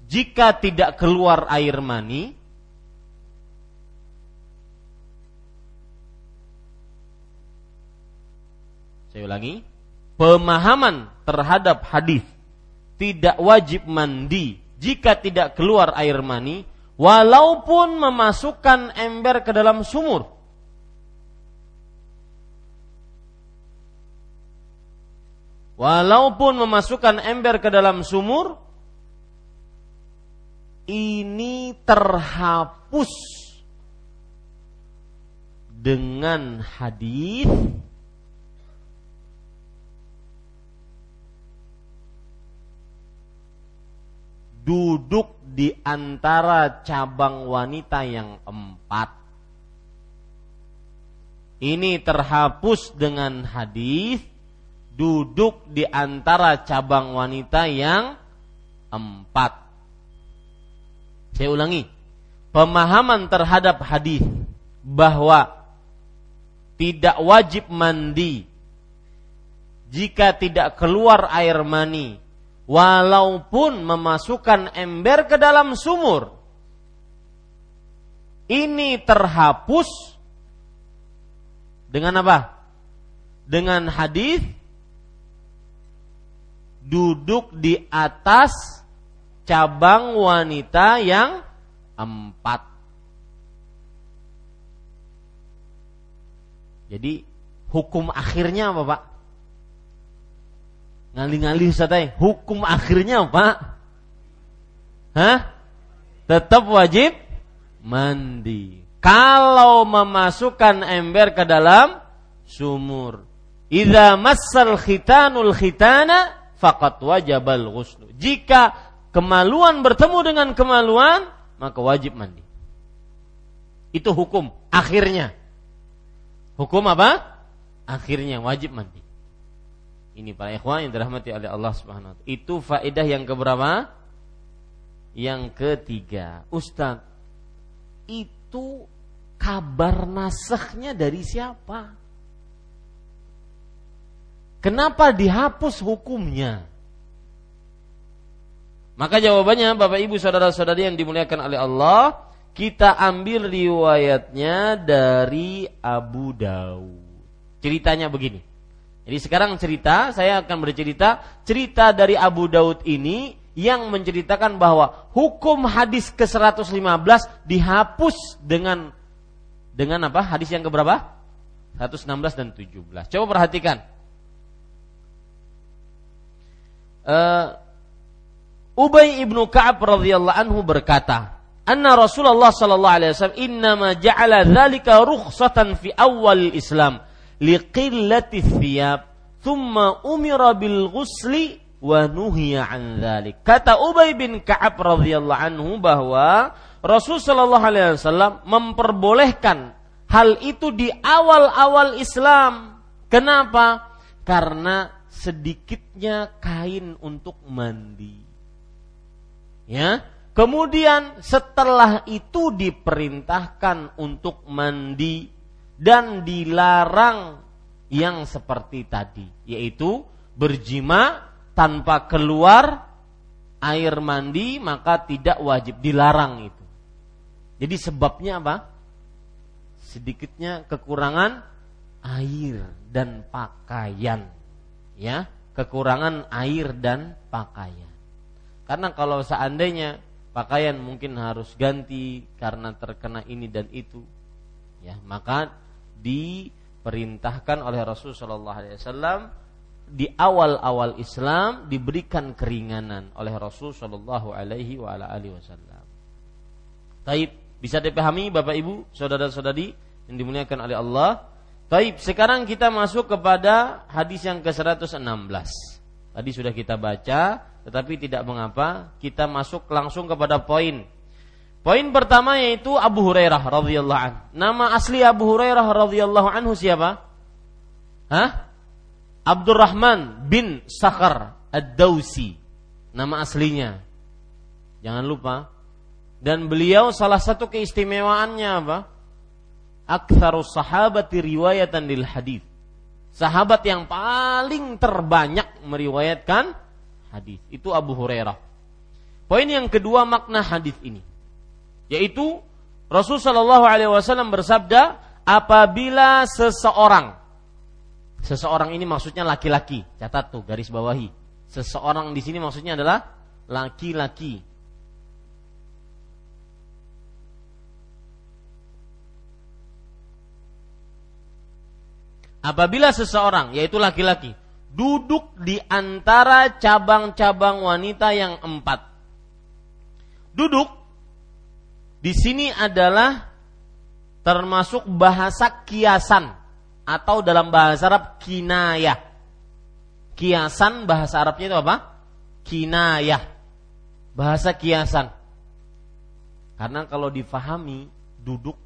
jika tidak keluar air mani Saya ulangi, pemahaman terhadap hadis. Tidak wajib mandi jika tidak keluar air mani walaupun memasukkan ember ke dalam sumur. Walaupun memasukkan ember ke dalam sumur, ini terhapus dengan hadis duduk di antara cabang wanita yang empat. Ini terhapus dengan hadis duduk di antara cabang wanita yang empat. Saya ulangi, pemahaman terhadap hadis bahwa tidak wajib mandi jika tidak keluar air mani walaupun memasukkan ember ke dalam sumur ini terhapus dengan apa? Dengan hadis duduk di atas cabang wanita yang empat. Jadi hukum akhirnya apa Pak? Ngali-ngali Ustaz eh. hukum akhirnya apa? Hah? Tetap wajib mandi. Kalau memasukkan ember ke dalam sumur. Idza massal khitanul khitana faqat wajabal ghuslu. Jika kemaluan bertemu dengan kemaluan, maka wajib mandi. Itu hukum akhirnya. Hukum apa? Akhirnya wajib mandi. Ini para ikhwan yang dirahmati oleh Allah Subhanahu wa taala. Itu faedah yang keberapa? Yang ketiga. Ustaz, itu kabar nasahnya dari siapa? Kenapa dihapus hukumnya? Maka jawabannya Bapak Ibu saudara-saudari yang dimuliakan oleh Allah, kita ambil riwayatnya dari Abu Daud. Ceritanya begini. Jadi sekarang cerita, saya akan bercerita cerita dari Abu Daud ini yang menceritakan bahwa hukum hadis ke-115 dihapus dengan dengan apa? Hadis yang keberapa? 116 dan 17. Coba perhatikan. uh, Ubay ibnu Ka'ab radhiyallahu anhu berkata, "Anna Rasulullah sallallahu alaihi wasallam innama ja'ala dzalika rukhsatan fi awal Islam liqillati thiyab, thumma umira bil ghusli wa nuhiya an dzalik." Kata Ubay bin Ka'ab radhiyallahu anhu bahwa Rasul sallallahu alaihi wasallam memperbolehkan hal itu di awal-awal Islam. Kenapa? Karena sedikitnya kain untuk mandi. Ya, kemudian setelah itu diperintahkan untuk mandi dan dilarang yang seperti tadi, yaitu berjima tanpa keluar air mandi maka tidak wajib dilarang itu. Jadi sebabnya apa? Sedikitnya kekurangan air dan pakaian ya kekurangan air dan pakaian. Karena kalau seandainya pakaian mungkin harus ganti karena terkena ini dan itu, ya maka diperintahkan oleh Rasulullah Shallallahu Alaihi Wasallam di awal-awal Islam diberikan keringanan oleh Rasul Shallallahu Alaihi Wasallam. Taib bisa dipahami Bapak Ibu, saudara-saudari yang dimuliakan oleh Allah. Baik, sekarang kita masuk kepada hadis yang ke-116. Tadi sudah kita baca, tetapi tidak mengapa, kita masuk langsung kepada poin. Poin pertama yaitu Abu Hurairah radhiyallahu an. Nama asli Abu Hurairah radhiyallahu anhu siapa? Hah? Abdurrahman bin Sakhar Ad-Dausi. Nama aslinya. Jangan lupa. Dan beliau salah satu keistimewaannya apa? aktsarus sahabati riwayatan lil hadis. Sahabat yang paling terbanyak meriwayatkan hadis itu Abu Hurairah. Poin yang kedua makna hadis ini yaitu Rasul Shallallahu Alaihi Wasallam bersabda apabila seseorang seseorang ini maksudnya laki-laki. Catat tuh garis bawahi. Seseorang di sini maksudnya adalah laki-laki. Apabila seseorang, yaitu laki-laki, duduk di antara cabang-cabang wanita yang empat. Duduk di sini adalah termasuk bahasa kiasan atau dalam bahasa Arab kinayah. Kiasan bahasa Arabnya itu apa? Kinayah. Bahasa kiasan. Karena kalau difahami duduk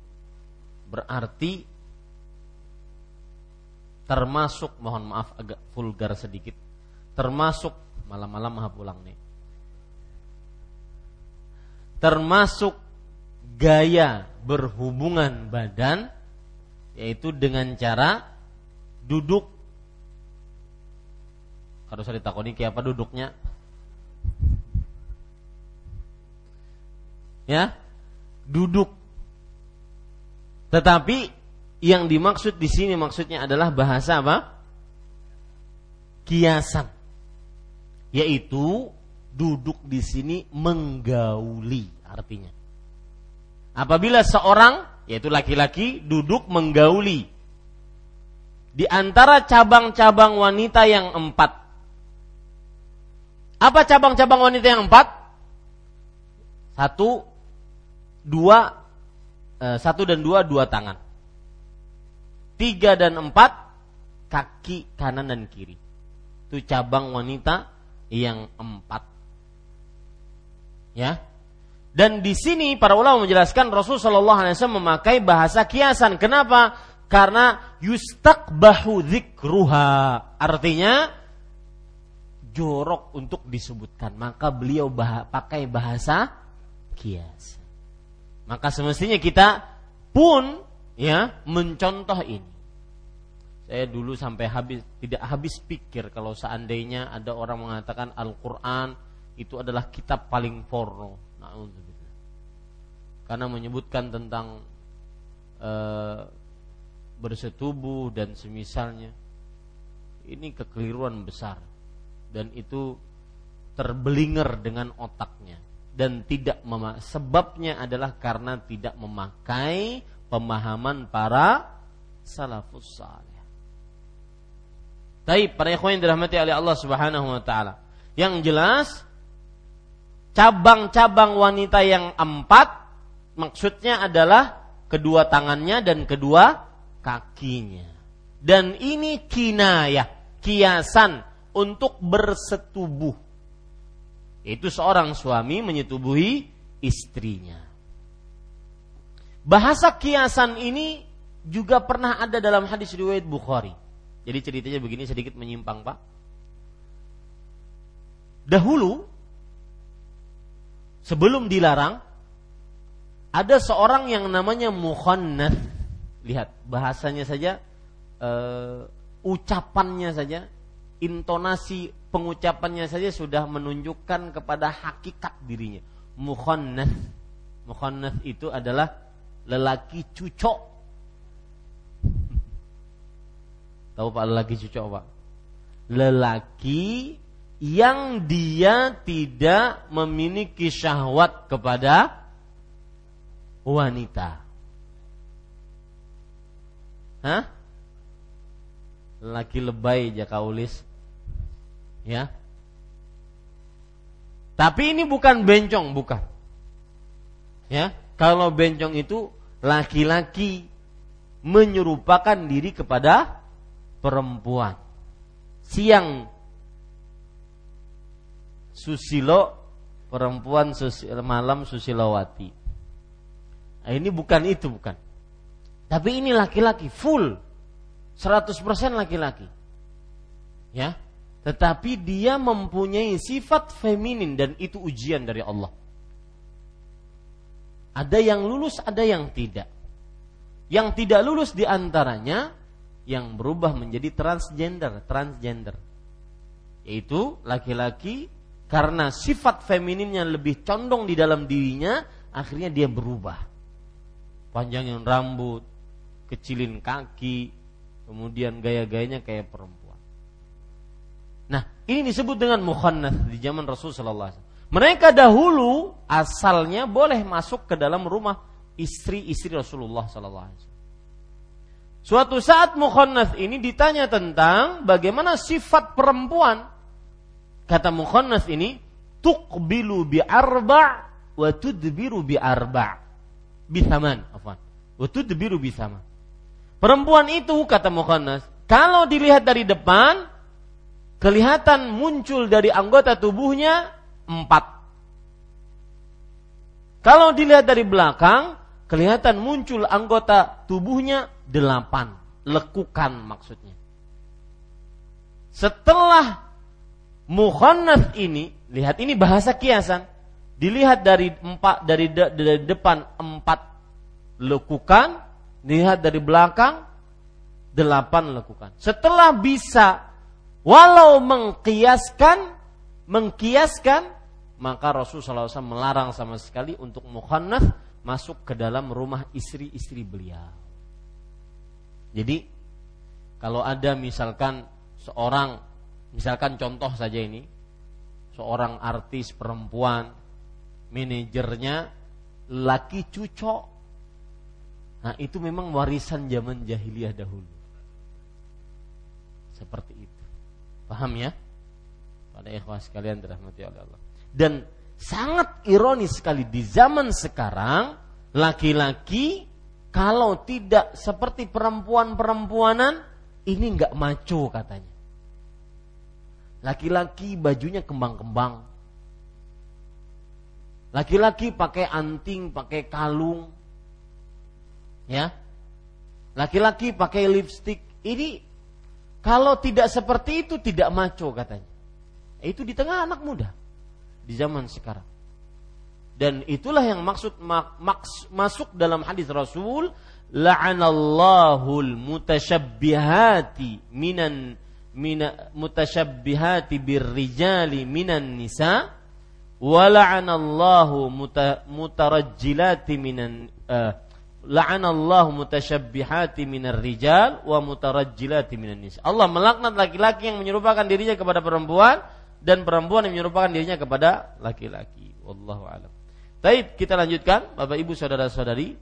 berarti termasuk mohon maaf agak vulgar sedikit termasuk malam-malam maha pulang nih termasuk gaya berhubungan badan yaitu dengan cara duduk kalau saya ditakoni kayak apa duduknya ya duduk tetapi yang dimaksud di sini maksudnya adalah bahasa apa? Kiasan. Yaitu duduk di sini menggauli artinya. Apabila seorang yaitu laki-laki duduk menggauli di antara cabang-cabang wanita yang empat. Apa cabang-cabang wanita yang empat? Satu, dua, eh, satu dan dua, dua tangan tiga dan empat kaki kanan dan kiri. Itu cabang wanita yang empat. Ya. Dan di sini para ulama menjelaskan Rasul Shallallahu Alaihi Wasallam memakai bahasa kiasan. Kenapa? Karena yustakbahu dzikruha. Artinya jorok untuk disebutkan. Maka beliau bah pakai bahasa kias. Maka semestinya kita pun ya mencontoh ini. Saya dulu sampai habis tidak habis pikir kalau seandainya ada orang mengatakan Al-Qur'an itu adalah kitab paling porno. Karena menyebutkan tentang e, bersetubuh dan semisalnya. Ini kekeliruan besar dan itu terbelinger dengan otaknya dan tidak mema sebabnya adalah karena tidak memakai pemahaman para salafus saleh. Tapi para ikhwan yang dirahmati oleh Allah Subhanahu wa taala. Yang jelas cabang-cabang wanita yang empat maksudnya adalah kedua tangannya dan kedua kakinya. Dan ini kinayah, kiasan untuk bersetubuh yaitu seorang suami menyetubuhi istrinya. Bahasa kiasan ini juga pernah ada dalam hadis riwayat Bukhari. Jadi ceritanya begini sedikit menyimpang, Pak. Dahulu sebelum dilarang ada seorang yang namanya mukhannats. Lihat, bahasanya saja uh, ucapannya saja intonasi pengucapannya saja sudah menunjukkan kepada hakikat dirinya. Mukhannats. Mukhannats itu adalah lelaki cucok. Tahu Pak lelaki cucok Pak? Lelaki yang dia tidak memiliki syahwat kepada wanita. Hah? Lelaki lebay jakaulis Ya. Tapi ini bukan bencong, bukan. Ya, kalau bencong itu laki-laki menyerupakan diri kepada perempuan. Siang susilo perempuan susi, malam susilowati. Nah, ini bukan itu bukan. Tapi ini laki-laki full 100% laki-laki. Ya tetapi dia mempunyai sifat feminin dan itu ujian dari Allah. Ada yang lulus, ada yang tidak. Yang tidak lulus di antaranya yang berubah menjadi transgender, transgender. Yaitu laki-laki karena sifat femininnya lebih condong di dalam dirinya, akhirnya dia berubah. Panjangin rambut, kecilin kaki, kemudian gaya-gayanya kayak perempuan. Nah, ini disebut dengan mukhannats di zaman Rasul sallallahu Mereka dahulu asalnya boleh masuk ke dalam rumah istri-istri Rasulullah sallallahu alaihi Suatu saat mukhannats ini ditanya tentang bagaimana sifat perempuan. Kata mukhannats ini, tuqbilu bi arba' wa tudbiru bi arba' bisaman, afwan. Wa tudbiru bisaman. Perempuan itu kata mukhannats, kalau dilihat dari depan kelihatan muncul dari anggota tubuhnya empat. Kalau dilihat dari belakang, kelihatan muncul anggota tubuhnya delapan. Lekukan maksudnya. Setelah mukhannats ini, lihat ini bahasa kiasan. Dilihat dari empat dari, de, dari depan empat lekukan, dilihat dari belakang delapan lekukan. Setelah bisa Walau mengkiaskan, mengkiaskan, maka Rasulullah SAW melarang sama sekali untuk mukhannaf masuk ke dalam rumah istri-istri beliau. Jadi kalau ada misalkan seorang, misalkan contoh saja ini, seorang artis perempuan, manajernya laki cucok, nah itu memang warisan zaman jahiliyah dahulu. Seperti itu. Paham ya? Pada ikhwah sekalian dirahmati oleh Allah. Dan sangat ironis sekali di zaman sekarang laki-laki kalau tidak seperti perempuan-perempuanan ini nggak maco katanya. Laki-laki bajunya kembang-kembang. Laki-laki pakai anting, pakai kalung. Ya. Laki-laki pakai lipstick. Ini kalau tidak seperti itu tidak maco katanya. Itu di tengah anak muda di zaman sekarang. Dan itulah yang maksud mak, maks, masuk dalam hadis Rasul la'anallahul mutasyabbihati minan mina mutasyabbihati birrijali minan nisa wa la'anallahu muta, mutarajjilati minan uh, la'anallahu mutasyabbihati minar rijal wa mutarajjilati minan nisa. Allah melaknat laki-laki yang menyerupakan dirinya kepada perempuan dan perempuan yang menyerupakan dirinya kepada laki-laki. Wallahu a'lam. Baik, kita lanjutkan Bapak Ibu saudara-saudari.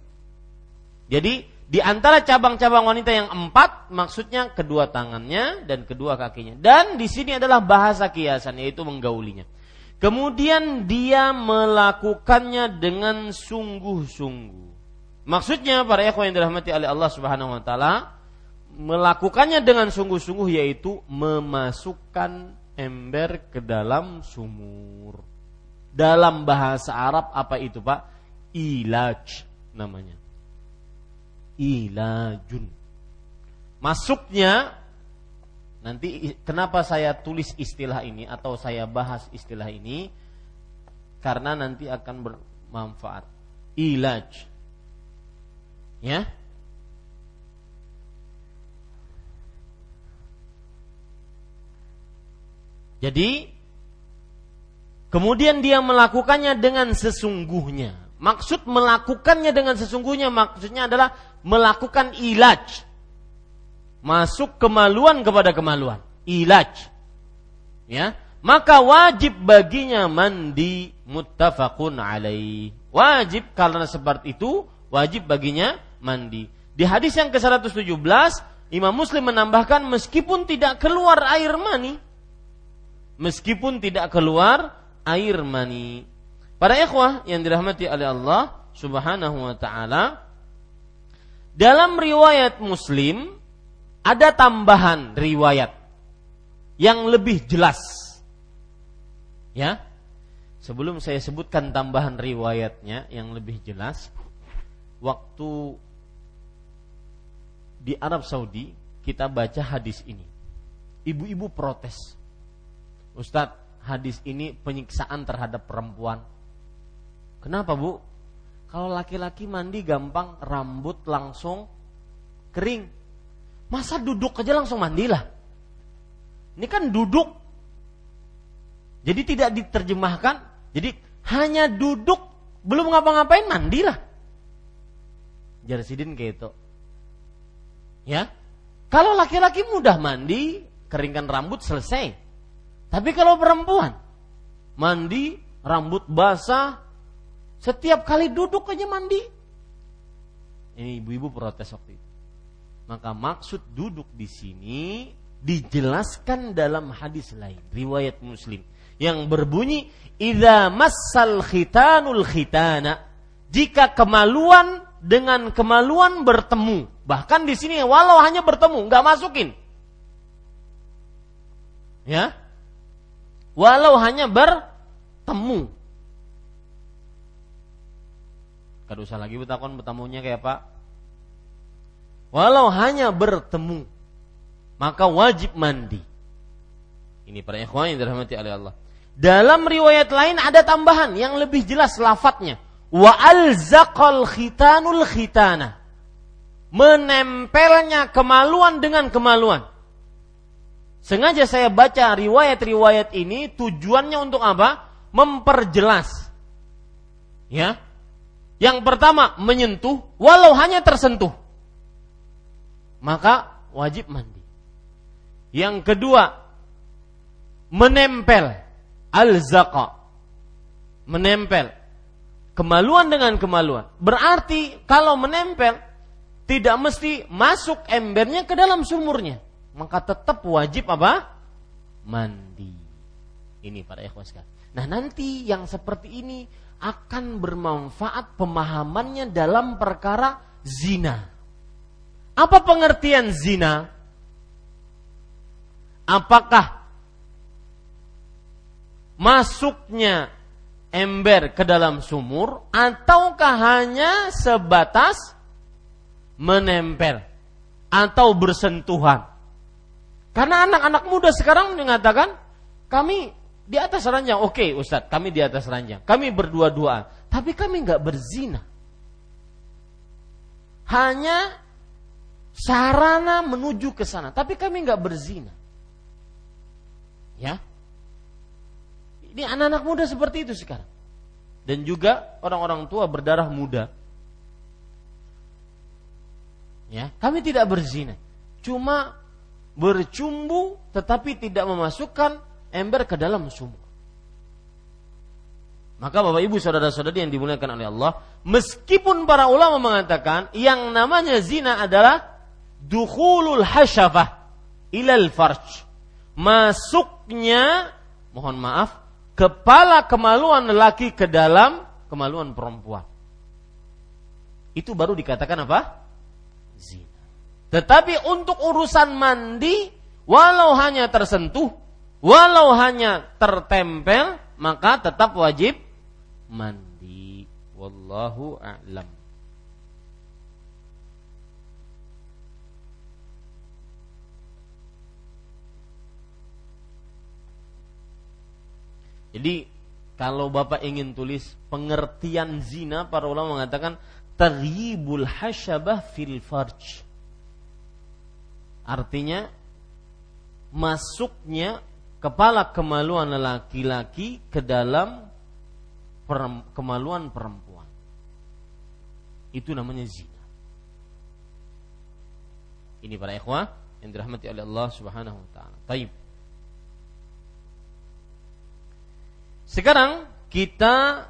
Jadi di antara cabang-cabang wanita yang empat, maksudnya kedua tangannya dan kedua kakinya. Dan di sini adalah bahasa kiasan, yaitu menggaulinya. Kemudian dia melakukannya dengan sungguh-sungguh. Maksudnya para ikhwan yang dirahmati oleh Allah Subhanahu wa taala melakukannya dengan sungguh-sungguh yaitu memasukkan ember ke dalam sumur. Dalam bahasa Arab apa itu, Pak? Ilaj namanya ilajun. Masuknya nanti kenapa saya tulis istilah ini atau saya bahas istilah ini karena nanti akan bermanfaat. Ilaj. Ya. Jadi kemudian dia melakukannya dengan sesungguhnya. Maksud melakukannya dengan sesungguhnya maksudnya adalah melakukan ilaj. Masuk kemaluan kepada kemaluan. Ilaj. Ya. Maka wajib baginya mandi muttafaqun alaih. Wajib karena seperti itu wajib baginya mandi. Di hadis yang ke-117 Imam Muslim menambahkan meskipun tidak keluar air mani meskipun tidak keluar air mani. Para ikhwah yang dirahmati oleh Allah Subhanahu wa taala, dalam riwayat Muslim ada tambahan riwayat yang lebih jelas. Ya. Sebelum saya sebutkan tambahan riwayatnya yang lebih jelas, waktu di Arab Saudi kita baca hadis ini. Ibu-ibu protes. Ustadz, hadis ini penyiksaan terhadap perempuan. Kenapa, Bu? Kalau laki-laki mandi gampang, rambut langsung kering. Masa duduk aja langsung mandilah? Ini kan duduk. Jadi tidak diterjemahkan. Jadi hanya duduk, belum ngapa-ngapain mandilah. Jarsidin kayak itu. Ya. Kalau laki-laki mudah mandi, keringkan rambut selesai. Tapi kalau perempuan mandi, rambut basah, setiap kali duduk aja mandi. Ini ibu-ibu protes waktu itu. Maka maksud duduk di sini dijelaskan dalam hadis lain, riwayat Muslim yang berbunyi idza massal khitanul khitana jika kemaluan dengan kemaluan bertemu bahkan di sini walau hanya bertemu nggak masukin ya walau hanya bertemu Kada usah lagi bertakon bertemunya kayak apa? Walau hanya bertemu, maka wajib mandi. Ini para ikhwan yang dirahmati oleh Allah. Dalam riwayat lain ada tambahan yang lebih jelas lafadznya. Wa alzaqal khitanul khitana. Menempelnya kemaluan dengan kemaluan. Sengaja saya baca riwayat-riwayat ini tujuannya untuk apa? Memperjelas. Ya, yang pertama menyentuh walau hanya tersentuh. Maka wajib mandi. Yang kedua menempel al-zaqa. Menempel kemaluan dengan kemaluan. Berarti kalau menempel tidak mesti masuk embernya ke dalam sumurnya. Maka tetap wajib apa? Mandi. Ini para ikhwas Nah nanti yang seperti ini akan bermanfaat pemahamannya dalam perkara zina. Apa pengertian zina? apakah masuknya ember ke dalam sumur ataukah hanya sebatas menempel atau bersentuhan. Karena anak-anak muda sekarang mengatakan kami di atas ranjang, oke okay, Ustadz, kami di atas ranjang, kami berdua-duaan, tapi kami nggak berzina. Hanya sarana menuju ke sana, tapi kami nggak berzina. Ya, ini anak-anak muda seperti itu sekarang. Dan juga orang-orang tua berdarah muda. Ya, kami tidak berzina. Cuma bercumbu tetapi tidak memasukkan ember ke dalam sumur. Maka Bapak Ibu saudara-saudari yang dimuliakan oleh Allah, meskipun para ulama mengatakan yang namanya zina adalah dukhulul hasyafah ilal farj. Masuknya mohon maaf kepala kemaluan lelaki ke dalam kemaluan perempuan. Itu baru dikatakan apa? Zina. Tetapi untuk urusan mandi, walau hanya tersentuh, walau hanya tertempel, maka tetap wajib mandi. Wallahu a'lam. Jadi kalau Bapak ingin tulis pengertian zina, para ulama mengatakan terhibul hasyabah fil farj. Artinya masuknya kepala kemaluan laki-laki ke dalam kemaluan perempuan. Itu namanya zina. Ini para ikhwah yang dirahmati oleh Allah Subhanahu wa taala. Taib. Sekarang kita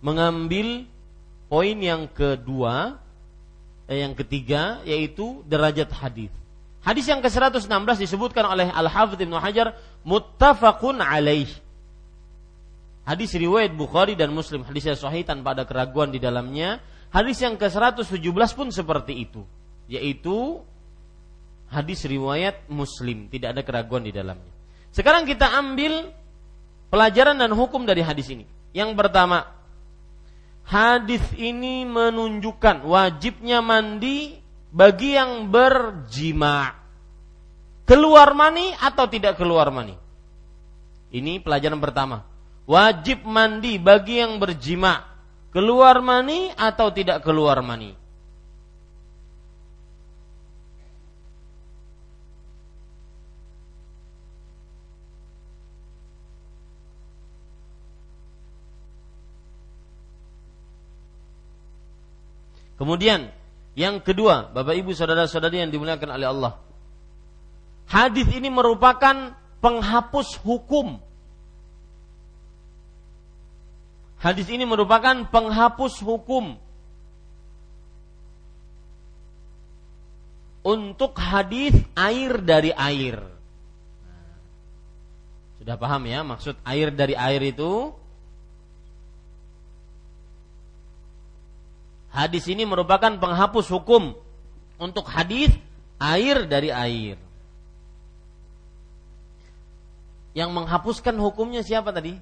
mengambil poin yang kedua, eh, yang ketiga yaitu derajat hadis. Hadis yang ke-116 disebutkan oleh Al-Hafidz Ibnu Hajar muttafaqun alaih. Hadis riwayat Bukhari dan Muslim, hadis yang sahih tanpa ada keraguan di dalamnya. Hadis yang ke-117 pun seperti itu, yaitu hadis riwayat Muslim, tidak ada keraguan di dalamnya. Sekarang kita ambil pelajaran dan hukum dari hadis ini. Yang pertama, hadis ini menunjukkan wajibnya mandi bagi yang berjima. Keluar mani atau tidak keluar mani? Ini pelajaran pertama. Wajib mandi bagi yang berjima. Keluar mani atau tidak keluar mani? Kemudian yang kedua, Bapak Ibu saudara-saudari yang dimuliakan oleh Allah. Hadis ini merupakan penghapus hukum. Hadis ini merupakan penghapus hukum untuk hadis air dari air. Sudah paham ya maksud air dari air itu? Hadis ini merupakan penghapus hukum untuk hadis air dari air. Yang menghapuskan hukumnya siapa tadi?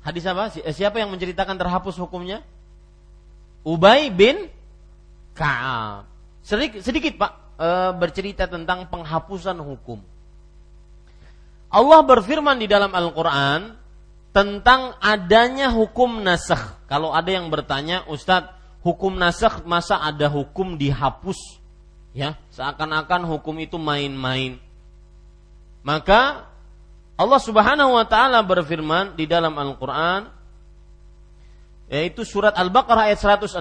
Hadis apa? Eh, siapa yang menceritakan terhapus hukumnya? Ubay bin Ka'ab. Sedikit, sedikit Pak e, bercerita tentang penghapusan hukum. Allah berfirman di dalam Al-Quran tentang adanya hukum nasakh. Kalau ada yang bertanya, Ustadz, hukum nasakh masa ada hukum dihapus? Ya, seakan-akan hukum itu main-main. Maka Allah Subhanahu wa taala berfirman di dalam Al-Qur'an yaitu surat Al-Baqarah ayat 106.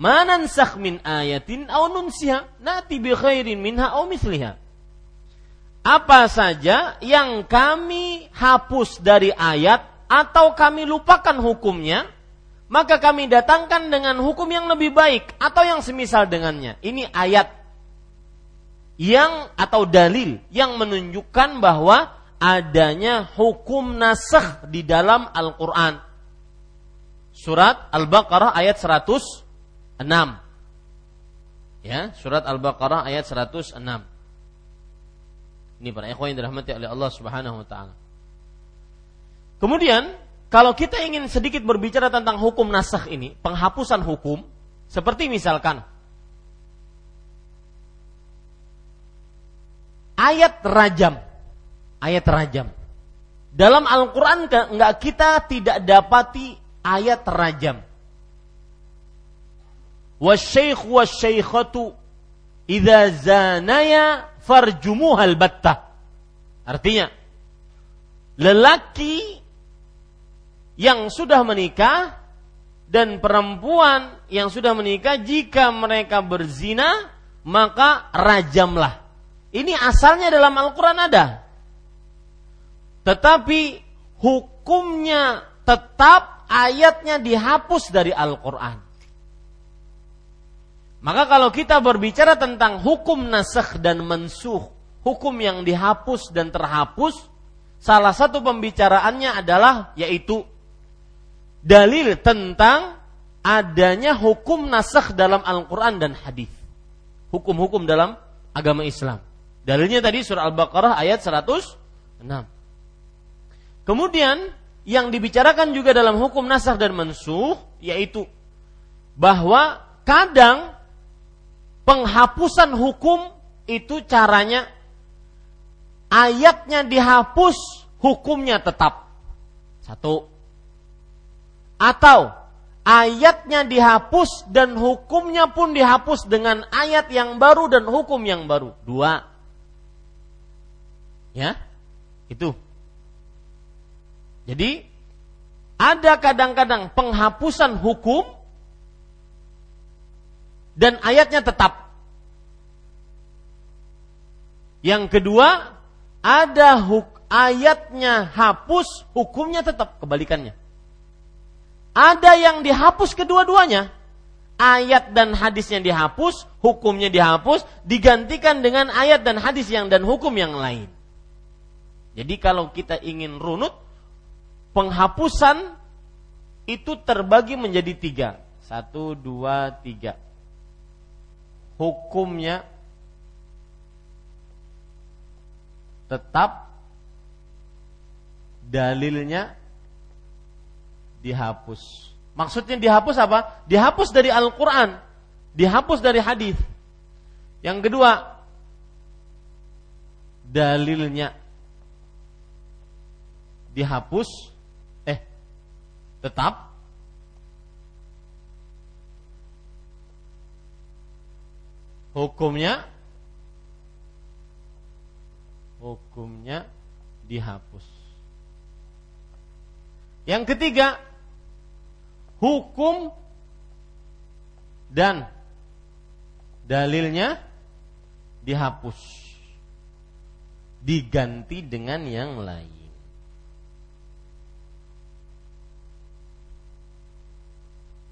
Manansakh min ayatin aw nunsiha nati bi khairin minha aw mithliha apa saja yang kami hapus dari ayat atau kami lupakan hukumnya, maka kami datangkan dengan hukum yang lebih baik atau yang semisal dengannya. Ini ayat yang atau dalil yang menunjukkan bahwa adanya hukum nasakh di dalam Al-Qur'an. Surat Al-Baqarah ayat 106. Ya, surat Al-Baqarah ayat 106. Ini para ikhwan yang dirahmati oleh Allah Subhanahu wa taala. Kemudian, kalau kita ingin sedikit berbicara tentang hukum nasakh ini, penghapusan hukum, seperti misalkan ayat rajam. Ayat rajam. Dalam Al-Quran enggak kita tidak dapati ayat rajam. Wasyaikh wasyaikhatu idza zanaya farjumuhal battah. Artinya, lelaki yang sudah menikah dan perempuan yang sudah menikah jika mereka berzina maka rajamlah. Ini asalnya dalam Al-Quran ada. Tetapi hukumnya tetap ayatnya dihapus dari Al-Quran. Maka kalau kita berbicara tentang hukum nasakh dan mensuh, hukum yang dihapus dan terhapus, salah satu pembicaraannya adalah yaitu dalil tentang adanya hukum nasakh dalam Al-Quran dan hadis. Hukum-hukum dalam agama Islam. Dalilnya tadi surah Al-Baqarah ayat 106. Kemudian yang dibicarakan juga dalam hukum nasakh dan mensuh yaitu bahwa kadang penghapusan hukum itu caranya ayatnya dihapus, hukumnya tetap. Satu. Atau ayatnya dihapus dan hukumnya pun dihapus dengan ayat yang baru dan hukum yang baru. Dua. Ya. Itu. Jadi ada kadang-kadang penghapusan hukum dan ayatnya tetap. Yang kedua, ada huk ayatnya hapus, hukumnya tetap kebalikannya. Ada yang dihapus kedua-duanya. Ayat dan hadis yang dihapus, hukumnya dihapus, digantikan dengan ayat dan hadis yang dan hukum yang lain. Jadi kalau kita ingin runut, penghapusan itu terbagi menjadi tiga. Satu, dua, tiga hukumnya tetap dalilnya dihapus. Maksudnya dihapus apa? Dihapus dari Al-Quran, dihapus dari hadis. Yang kedua, dalilnya dihapus, eh, tetap hukumnya hukumnya dihapus. Yang ketiga, hukum dan dalilnya dihapus. Diganti dengan yang lain.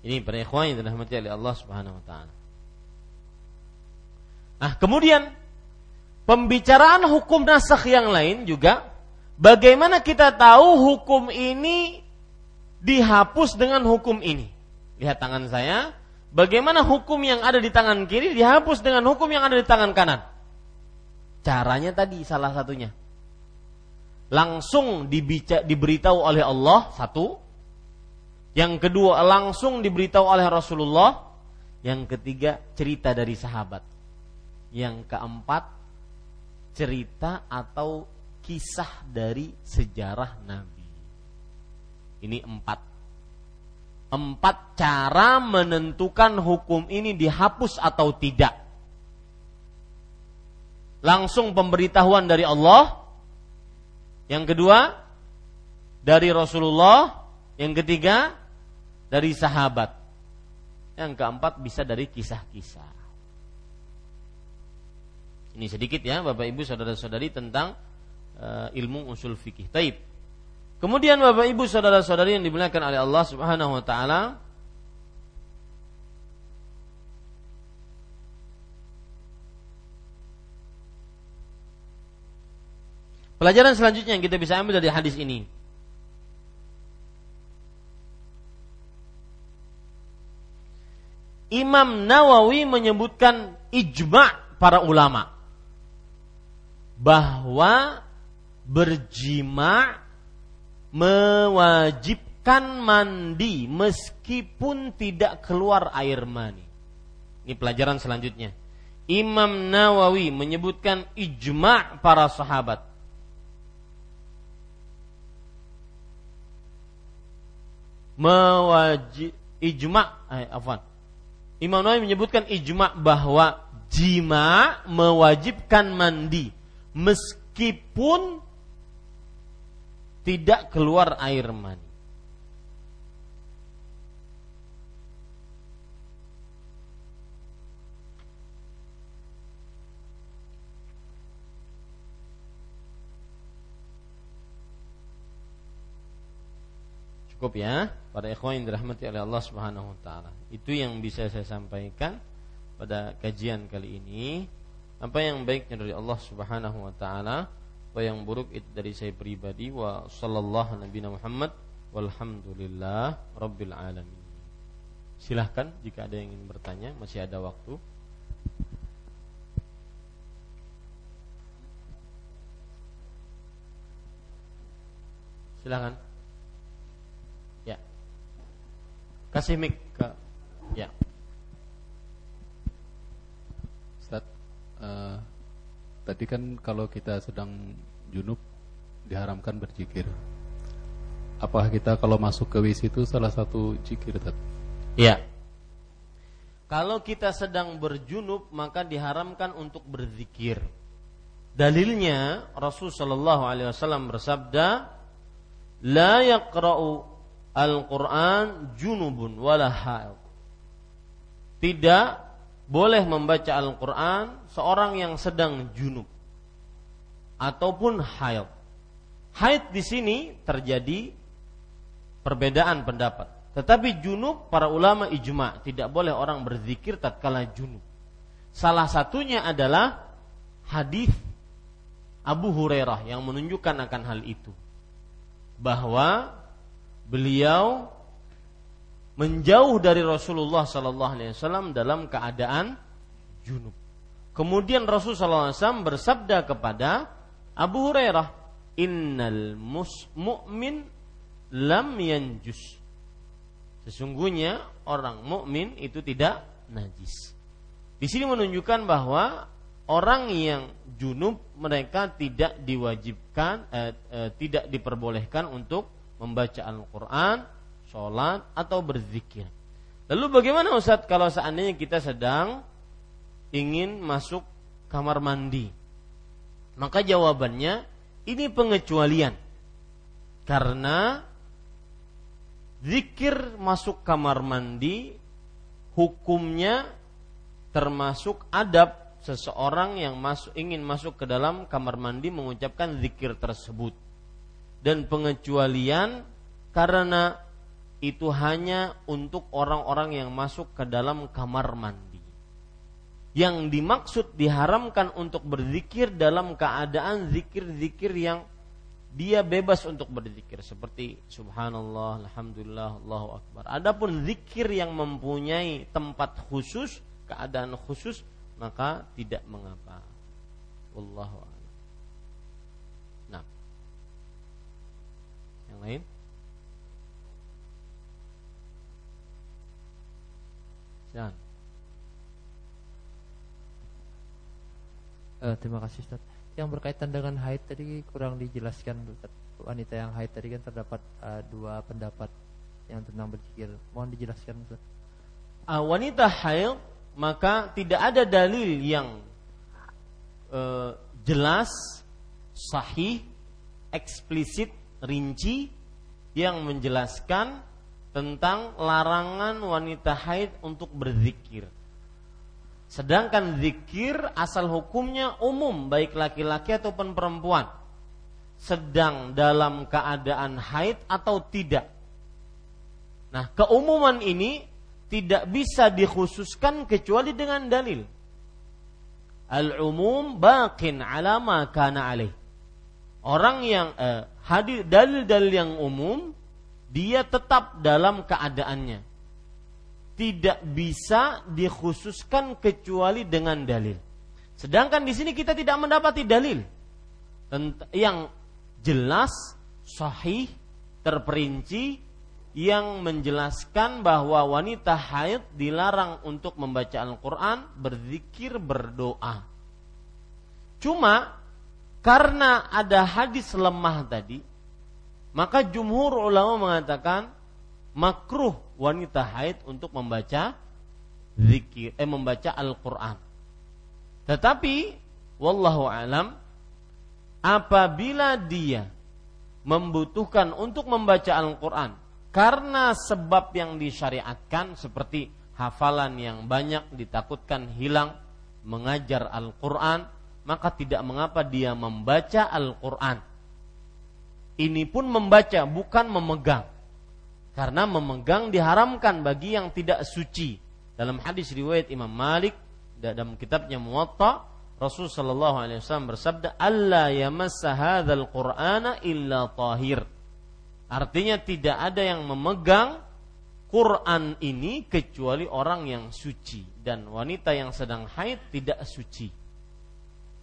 Ini para ikhwan yang dirahmati oleh Allah Subhanahu wa taala. Nah, kemudian pembicaraan hukum nasakh yang lain juga bagaimana kita tahu hukum ini dihapus dengan hukum ini. Lihat tangan saya, bagaimana hukum yang ada di tangan kiri dihapus dengan hukum yang ada di tangan kanan. Caranya tadi salah satunya. Langsung dibica, diberitahu oleh Allah satu. Yang kedua langsung diberitahu oleh Rasulullah. Yang ketiga cerita dari sahabat. Yang keempat, cerita atau kisah dari sejarah Nabi. Ini empat. Empat cara menentukan hukum ini dihapus atau tidak. Langsung pemberitahuan dari Allah. Yang kedua, dari Rasulullah. Yang ketiga, dari sahabat. Yang keempat bisa dari kisah-kisah. Ini sedikit ya Bapak Ibu saudara-saudari tentang uh, ilmu usul fikih. Taib. Kemudian Bapak Ibu saudara-saudari yang dimuliakan oleh Allah Subhanahu wa taala Pelajaran selanjutnya yang kita bisa ambil dari hadis ini. Imam Nawawi menyebutkan ijma para ulama bahwa berjima mewajibkan mandi meskipun tidak keluar air mani. Ini pelajaran selanjutnya. Imam Nawawi menyebutkan ijma' para sahabat. Mewajib ijma' eh, afwan. Imam Nawawi menyebutkan ijma' bahwa jima mewajibkan mandi meskipun tidak keluar air mani. Cukup ya para ikhwan yang dirahmati oleh Allah Subhanahu wa taala. Itu yang bisa saya sampaikan pada kajian kali ini. Apa yang baiknya dari Allah Subhanahu wa taala, apa yang buruk itu dari saya pribadi wa sallallahu nabi Muhammad walhamdulillah rabbil alamin. Silahkan jika ada yang ingin bertanya, masih ada waktu. Silahkan. Kasih mic ya. Ustaz, Eh, tadi kan kalau kita sedang junub diharamkan berzikir. Apakah kita kalau masuk ke WC itu salah satu zikir tadi? Iya. Kalau kita sedang berjunub maka diharamkan untuk berzikir. Dalilnya Rasul Shallallahu alaihi wasallam bersabda, "La yaqra'u al-Qur'an junubun wala. Tidak boleh membaca Al-Quran seorang yang sedang junub ataupun haid. Haid di sini terjadi perbedaan pendapat. Tetapi junub para ulama ijma tidak boleh orang berzikir tatkala junub. Salah satunya adalah hadis Abu Hurairah yang menunjukkan akan hal itu bahwa beliau menjauh dari Rasulullah Sallallahu Alaihi Wasallam dalam keadaan junub. Kemudian Rasulullah SAW bersabda kepada Abu Hurairah, Innal mu'min lam yanjus. Sesungguhnya orang mukmin itu tidak najis. Di sini menunjukkan bahwa orang yang junub mereka tidak diwajibkan, eh, eh, tidak diperbolehkan untuk membaca Al-Quran, sholat, atau berzikir. Lalu bagaimana Ustadz kalau seandainya kita sedang ingin masuk kamar mandi? Maka jawabannya ini pengecualian. Karena zikir masuk kamar mandi hukumnya termasuk adab seseorang yang masuk ingin masuk ke dalam kamar mandi mengucapkan zikir tersebut dan pengecualian karena itu hanya untuk orang-orang yang masuk ke dalam kamar mandi. Yang dimaksud diharamkan untuk berzikir dalam keadaan zikir-zikir yang dia bebas untuk berzikir seperti subhanallah, alhamdulillah, Allahu akbar. Adapun zikir yang mempunyai tempat khusus, keadaan khusus, maka tidak mengapa. Wallahu Yang lain? Uh, terima kasih Ustaz. Yang berkaitan dengan haid tadi kurang dijelaskan Ustaz. Wanita yang haid tadi kan terdapat uh, dua pendapat yang tentang berzikir. Mohon dijelaskan Ustaz. Uh, wanita haid maka tidak ada dalil yang uh, jelas, sahih, eksplisit rinci yang menjelaskan tentang larangan wanita haid untuk berzikir. Sedangkan zikir asal hukumnya umum baik laki-laki ataupun perempuan. Sedang dalam keadaan haid atau tidak. Nah, keumuman ini tidak bisa dikhususkan kecuali dengan dalil. Al-umum baqin ala ma kana alaih. Orang yang eh, hadir dalil-dalil yang umum dia tetap dalam keadaannya. tidak bisa dikhususkan kecuali dengan dalil. Sedangkan di sini kita tidak mendapati dalil yang jelas, sahih, terperinci yang menjelaskan bahwa wanita haid dilarang untuk membaca Al-Quran, berzikir, berdoa. Cuma karena ada hadis lemah tadi, maka jumhur ulama mengatakan makruh wanita haid untuk membaca zikir, eh membaca Al-Quran. Tetapi, wallahu alam, apabila dia membutuhkan untuk membaca Al-Quran karena sebab yang disyariatkan seperti hafalan yang banyak ditakutkan hilang mengajar Al-Quran maka tidak mengapa dia membaca Al-Quran ini pun membaca bukan memegang karena memegang diharamkan bagi yang tidak suci dalam hadis riwayat Imam Malik dalam kitabnya Muwatta Rasul sallallahu alaihi wasallam bersabda, "Alla yamassa hadzal Qur'ana illa tahir." Artinya tidak ada yang memegang Quran ini kecuali orang yang suci dan wanita yang sedang haid tidak suci.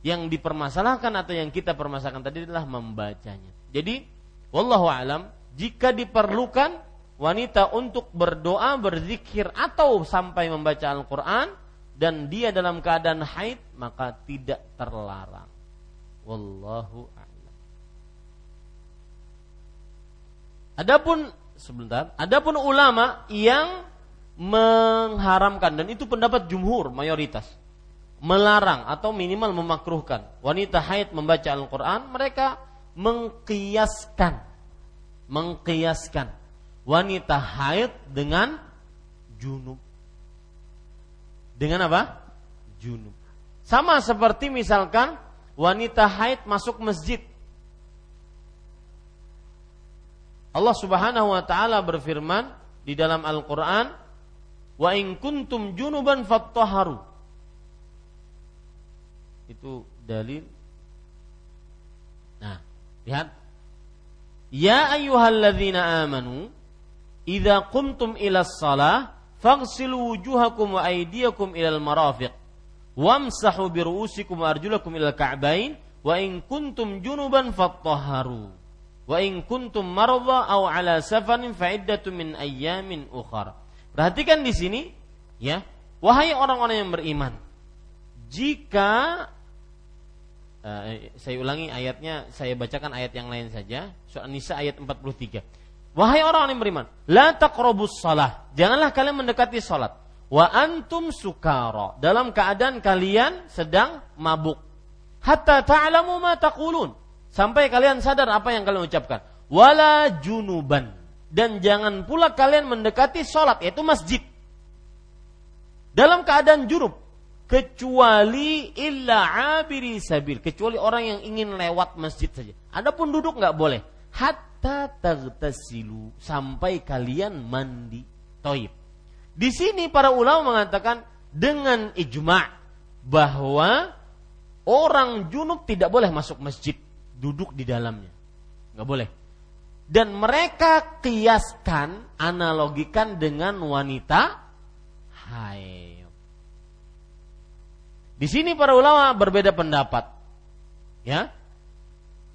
Yang dipermasalahkan atau yang kita permasalahkan tadi adalah membacanya. Jadi, wallahu alam, jika diperlukan wanita untuk berdoa, berzikir atau sampai membaca Al-Qur'an, dan dia dalam keadaan haid maka tidak terlarang. Wallahu a'lam. Adapun sebentar, adapun ulama yang mengharamkan dan itu pendapat jumhur mayoritas melarang atau minimal memakruhkan wanita haid membaca Al-Qur'an mereka mengkiaskan mengkiaskan wanita haid dengan junub dengan apa? Junub. Sama seperti misalkan wanita haid masuk masjid. Allah Subhanahu wa taala berfirman di dalam Al-Qur'an, "Wa in kuntum junuban fattaharu." Itu dalil. Lihat. Ya ayyuhalladzina amanu, idza qumtum ila shalah faghsilu wujuhakum wa aydiyakum ilal marafiq wamsahu bi ru'usikum wa arjulakum ilal ka'bain wa in kuntum junuban fattahharu wa in kuntum marda aw ala safarin fa min ayyamin ukhra perhatikan di sini ya wahai orang-orang yang beriman jika uh, saya ulangi ayatnya saya bacakan ayat yang lain saja surah Nisa ayat 43 Wahai orang yang beriman, la taqrabus salah. Janganlah kalian mendekati salat. Wa antum sukara. Dalam keadaan kalian sedang mabuk. Hatta ta'lamu ma taqulun. Sampai kalian sadar apa yang kalian ucapkan. Wala junuban. Dan jangan pula kalian mendekati salat yaitu masjid. Dalam keadaan junub kecuali illa abiri sabil kecuali orang yang ingin lewat masjid saja. Adapun duduk nggak boleh. Hat hatta tagtasilu sampai kalian mandi toib. Di sini para ulama mengatakan dengan ijma bahwa orang junub tidak boleh masuk masjid duduk di dalamnya, nggak boleh. Dan mereka kiaskan, analogikan dengan wanita haid. Di sini para ulama berbeda pendapat. Ya,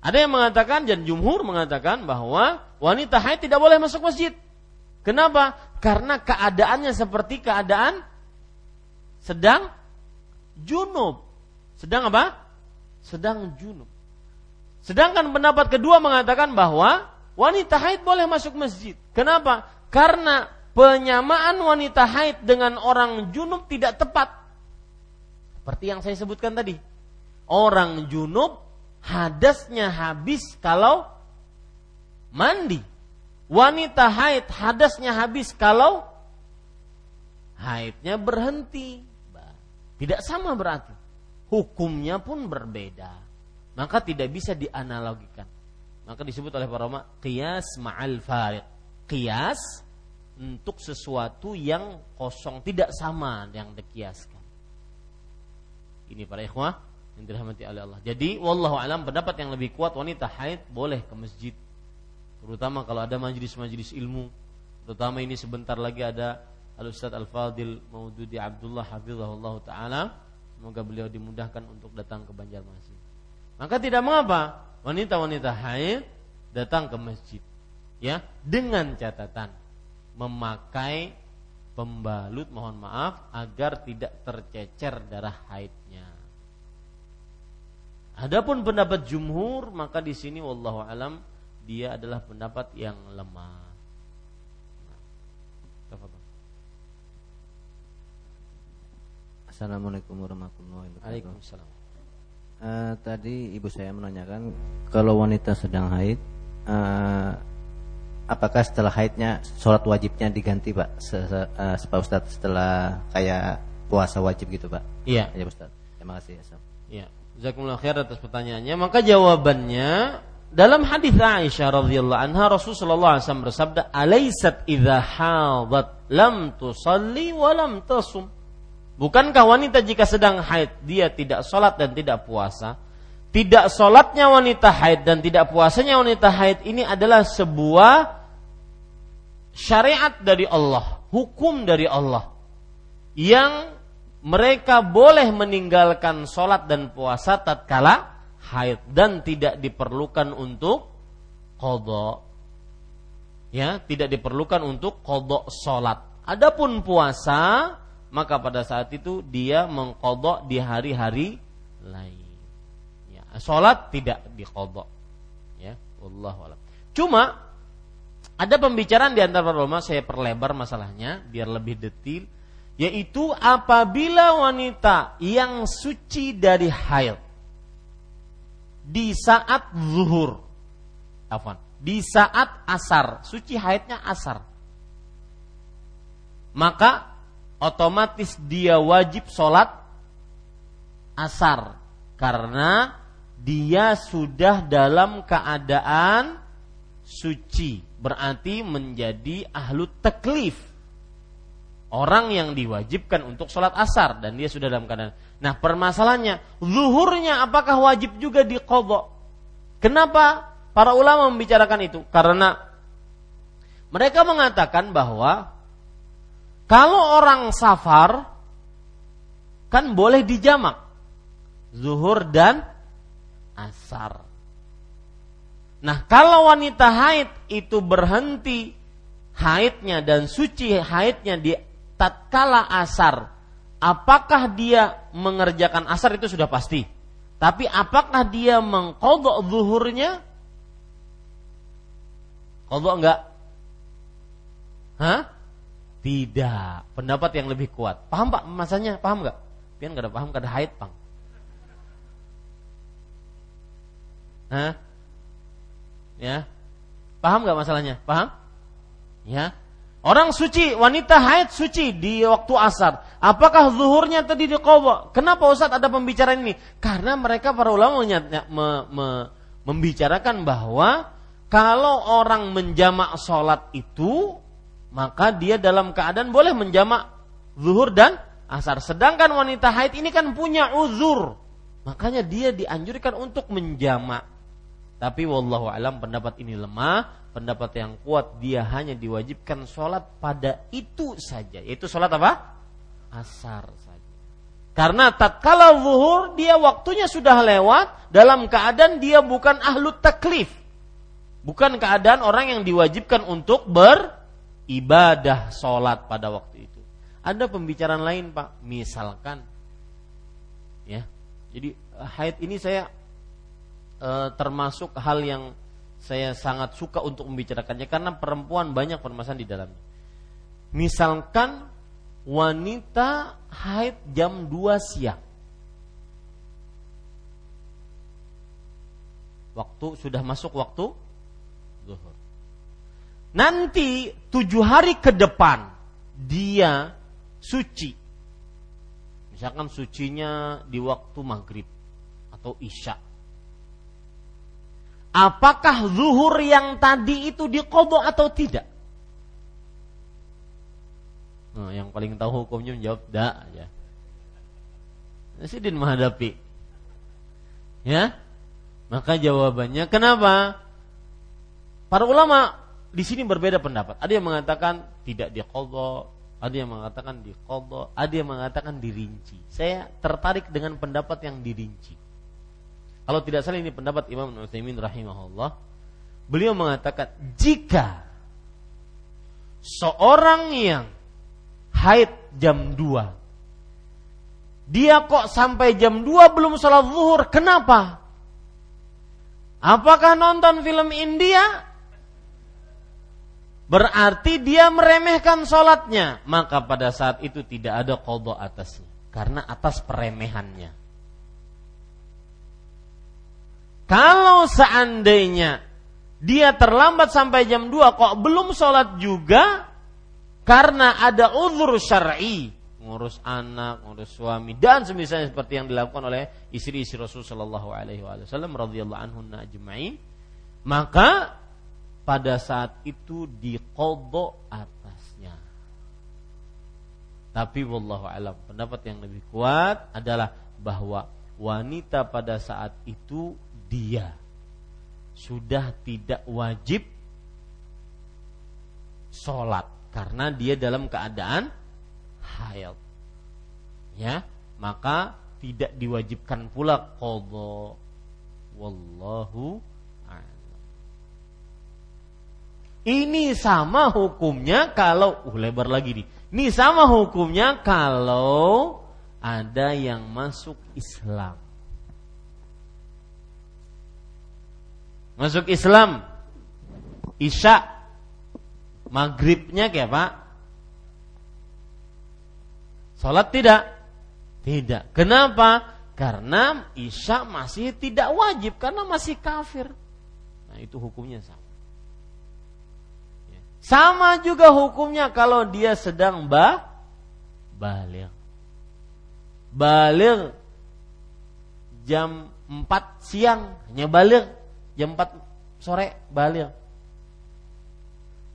ada yang mengatakan dan jumhur mengatakan bahwa wanita haid tidak boleh masuk masjid. Kenapa? Karena keadaannya seperti keadaan sedang junub. Sedang apa? Sedang junub. Sedangkan pendapat kedua mengatakan bahwa wanita haid boleh masuk masjid. Kenapa? Karena penyamaan wanita haid dengan orang junub tidak tepat. Seperti yang saya sebutkan tadi. Orang junub hadasnya habis kalau mandi. Wanita haid hadasnya habis kalau haidnya berhenti. Tidak sama berarti. Hukumnya pun berbeda. Maka tidak bisa dianalogikan. Maka disebut oleh para ulama qiyas ma'al fariq. Qiyas untuk sesuatu yang kosong tidak sama yang dikiaskan. Ini para ikhwah yang dirahmati oleh Allah. Jadi wallahu alam pendapat yang lebih kuat wanita haid boleh ke masjid. Terutama kalau ada majelis-majelis ilmu, terutama ini sebentar lagi ada Al Ustaz Al Fadil Maududi Abdullah Hafizahullah taala. Semoga beliau dimudahkan untuk datang ke Banjarmasin. Maka tidak mengapa wanita-wanita haid datang ke masjid ya dengan catatan memakai pembalut mohon maaf agar tidak tercecer darah haidnya. Adapun pendapat jumhur maka di sini wallahu alam dia adalah pendapat yang lemah. Assalamualaikum warahmatullahi wabarakatuh. Waalaikumsalam. Uh, tadi ibu saya menanyakan kalau wanita sedang haid, uh, apakah setelah haidnya sholat wajibnya diganti pak? Se -se uh, Pak Ustadz setelah kayak puasa wajib gitu pak? Iya. Ya Ustadz. Terima kasih. Iya. Jazakumullah khair atas pertanyaannya. Maka jawabannya dalam hadis Aisyah radhiyallahu anha Rasulullah SAW bersabda, "Alaisat idza hadat lam tusalli wa lam tasum." Bukankah wanita jika sedang haid dia tidak sholat dan tidak puasa? Tidak sholatnya wanita haid dan tidak puasanya wanita haid ini adalah sebuah syariat dari Allah, hukum dari Allah yang mereka boleh meninggalkan sholat dan puasa tatkala haid dan tidak diperlukan untuk kodok ya tidak diperlukan untuk kodok sholat. Adapun puasa maka pada saat itu dia mengkodok di hari-hari lain. Ya sholat tidak dikodok ya Allah cuma ada pembicaraan di antara ulama saya perlebar masalahnya biar lebih detail yaitu apabila wanita yang suci dari haid di saat zuhur. Afwan. Di saat asar, suci haidnya asar. Maka otomatis dia wajib sholat asar karena dia sudah dalam keadaan suci berarti menjadi ahlu teklif orang yang diwajibkan untuk sholat asar dan dia sudah dalam keadaan Nah permasalahannya, zuhurnya apakah wajib juga dikodok? Kenapa para ulama membicarakan itu? Karena mereka mengatakan bahwa kalau orang safar kan boleh dijamak zuhur dan asar. Nah, kalau wanita haid itu berhenti haidnya dan suci haidnya di tatkala asar apakah dia mengerjakan asar itu sudah pasti. Tapi apakah dia mengkodok zuhurnya? Kodok enggak? Hah? Tidak. Pendapat yang lebih kuat. Paham pak masanya? Paham enggak? Pian enggak ada paham, enggak ada haid pang. Hah? Ya. Paham enggak masalahnya? Paham? Ya. Orang suci, wanita haid suci di waktu asar. Apakah zuhurnya tadi diqadha? Kenapa Ustaz ada pembicaraan ini? Karena mereka para ulama me, me, membicarakan bahwa kalau orang menjamak sholat itu, maka dia dalam keadaan boleh menjamak zuhur dan asar. Sedangkan wanita haid ini kan punya uzur. Makanya dia dianjurkan untuk menjamak. Tapi wallahu alam pendapat ini lemah pendapat yang kuat dia hanya diwajibkan sholat pada itu saja. Yaitu sholat apa? Asar saja. Karena tatkala zuhur dia waktunya sudah lewat dalam keadaan dia bukan ahlu taklif. Bukan keadaan orang yang diwajibkan untuk beribadah sholat pada waktu itu. Ada pembicaraan lain pak. Misalkan ya. Jadi haid ini saya e, termasuk hal yang saya sangat suka untuk membicarakannya karena perempuan banyak permasalahan di dalamnya. Misalkan wanita haid jam 2 siang. Waktu sudah masuk waktu zuhur. Nanti tujuh hari ke depan dia suci. Misalkan sucinya di waktu maghrib atau isya apakah zuhur yang tadi itu dikodok atau tidak? Nah, yang paling tahu hukumnya menjawab da ya. Presiden menghadapi. Ya. Maka jawabannya kenapa? Para ulama di sini berbeda pendapat. Ada yang mengatakan tidak dikodok, Ada yang mengatakan di qadha, ada yang mengatakan dirinci. Saya tertarik dengan pendapat yang dirinci. Kalau tidak salah ini pendapat Imam Utsaimin rahimahullah. Beliau mengatakan jika seorang yang haid jam 2 dia kok sampai jam 2 belum sholat zuhur kenapa? Apakah nonton film India? Berarti dia meremehkan sholatnya. Maka pada saat itu tidak ada kodok atasnya karena atas peremehannya kalau seandainya dia terlambat sampai jam 2 kok belum sholat juga? Karena ada uzur syar'i. Ngurus anak, ngurus suami dan semisalnya seperti yang dilakukan oleh istri-istri Rasul Shallallahu Alaihi Wasallam radhiyallahu anhu ajma'in. Maka pada saat itu dikodok atasnya. Tapi wallahu alam pendapat yang lebih kuat adalah bahwa wanita pada saat itu dia sudah tidak wajib sholat karena dia dalam keadaan haid. Ya, maka tidak diwajibkan pula qadha. Wallahu Ini sama hukumnya kalau uh lebar lagi nih. Ini sama hukumnya kalau ada yang masuk Islam. Masuk Islam Isya Maghribnya kayak Pak? Sholat tidak? Tidak. Kenapa? Karena Isya masih tidak wajib karena masih kafir. Nah itu hukumnya sama. Ya. Sama juga hukumnya kalau dia sedang bah balik. Balik jam 4 siang hanya balik jam 4 sore balik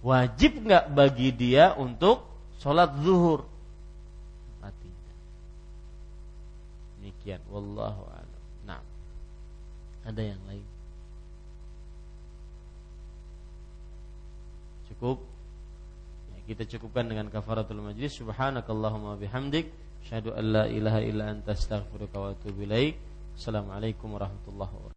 wajib nggak bagi dia untuk sholat zuhur? Mati. Demikian. Wallahu a'lam. Nah, ada yang lain? Cukup. Ya, kita cukupkan dengan kafaratul majlis. Subhanakallahumma bihamdik. Asyhadu an la ilaha illa anta astaghfiruka wa atubu ilaik. Assalamualaikum warahmatullahi wabarakatuh.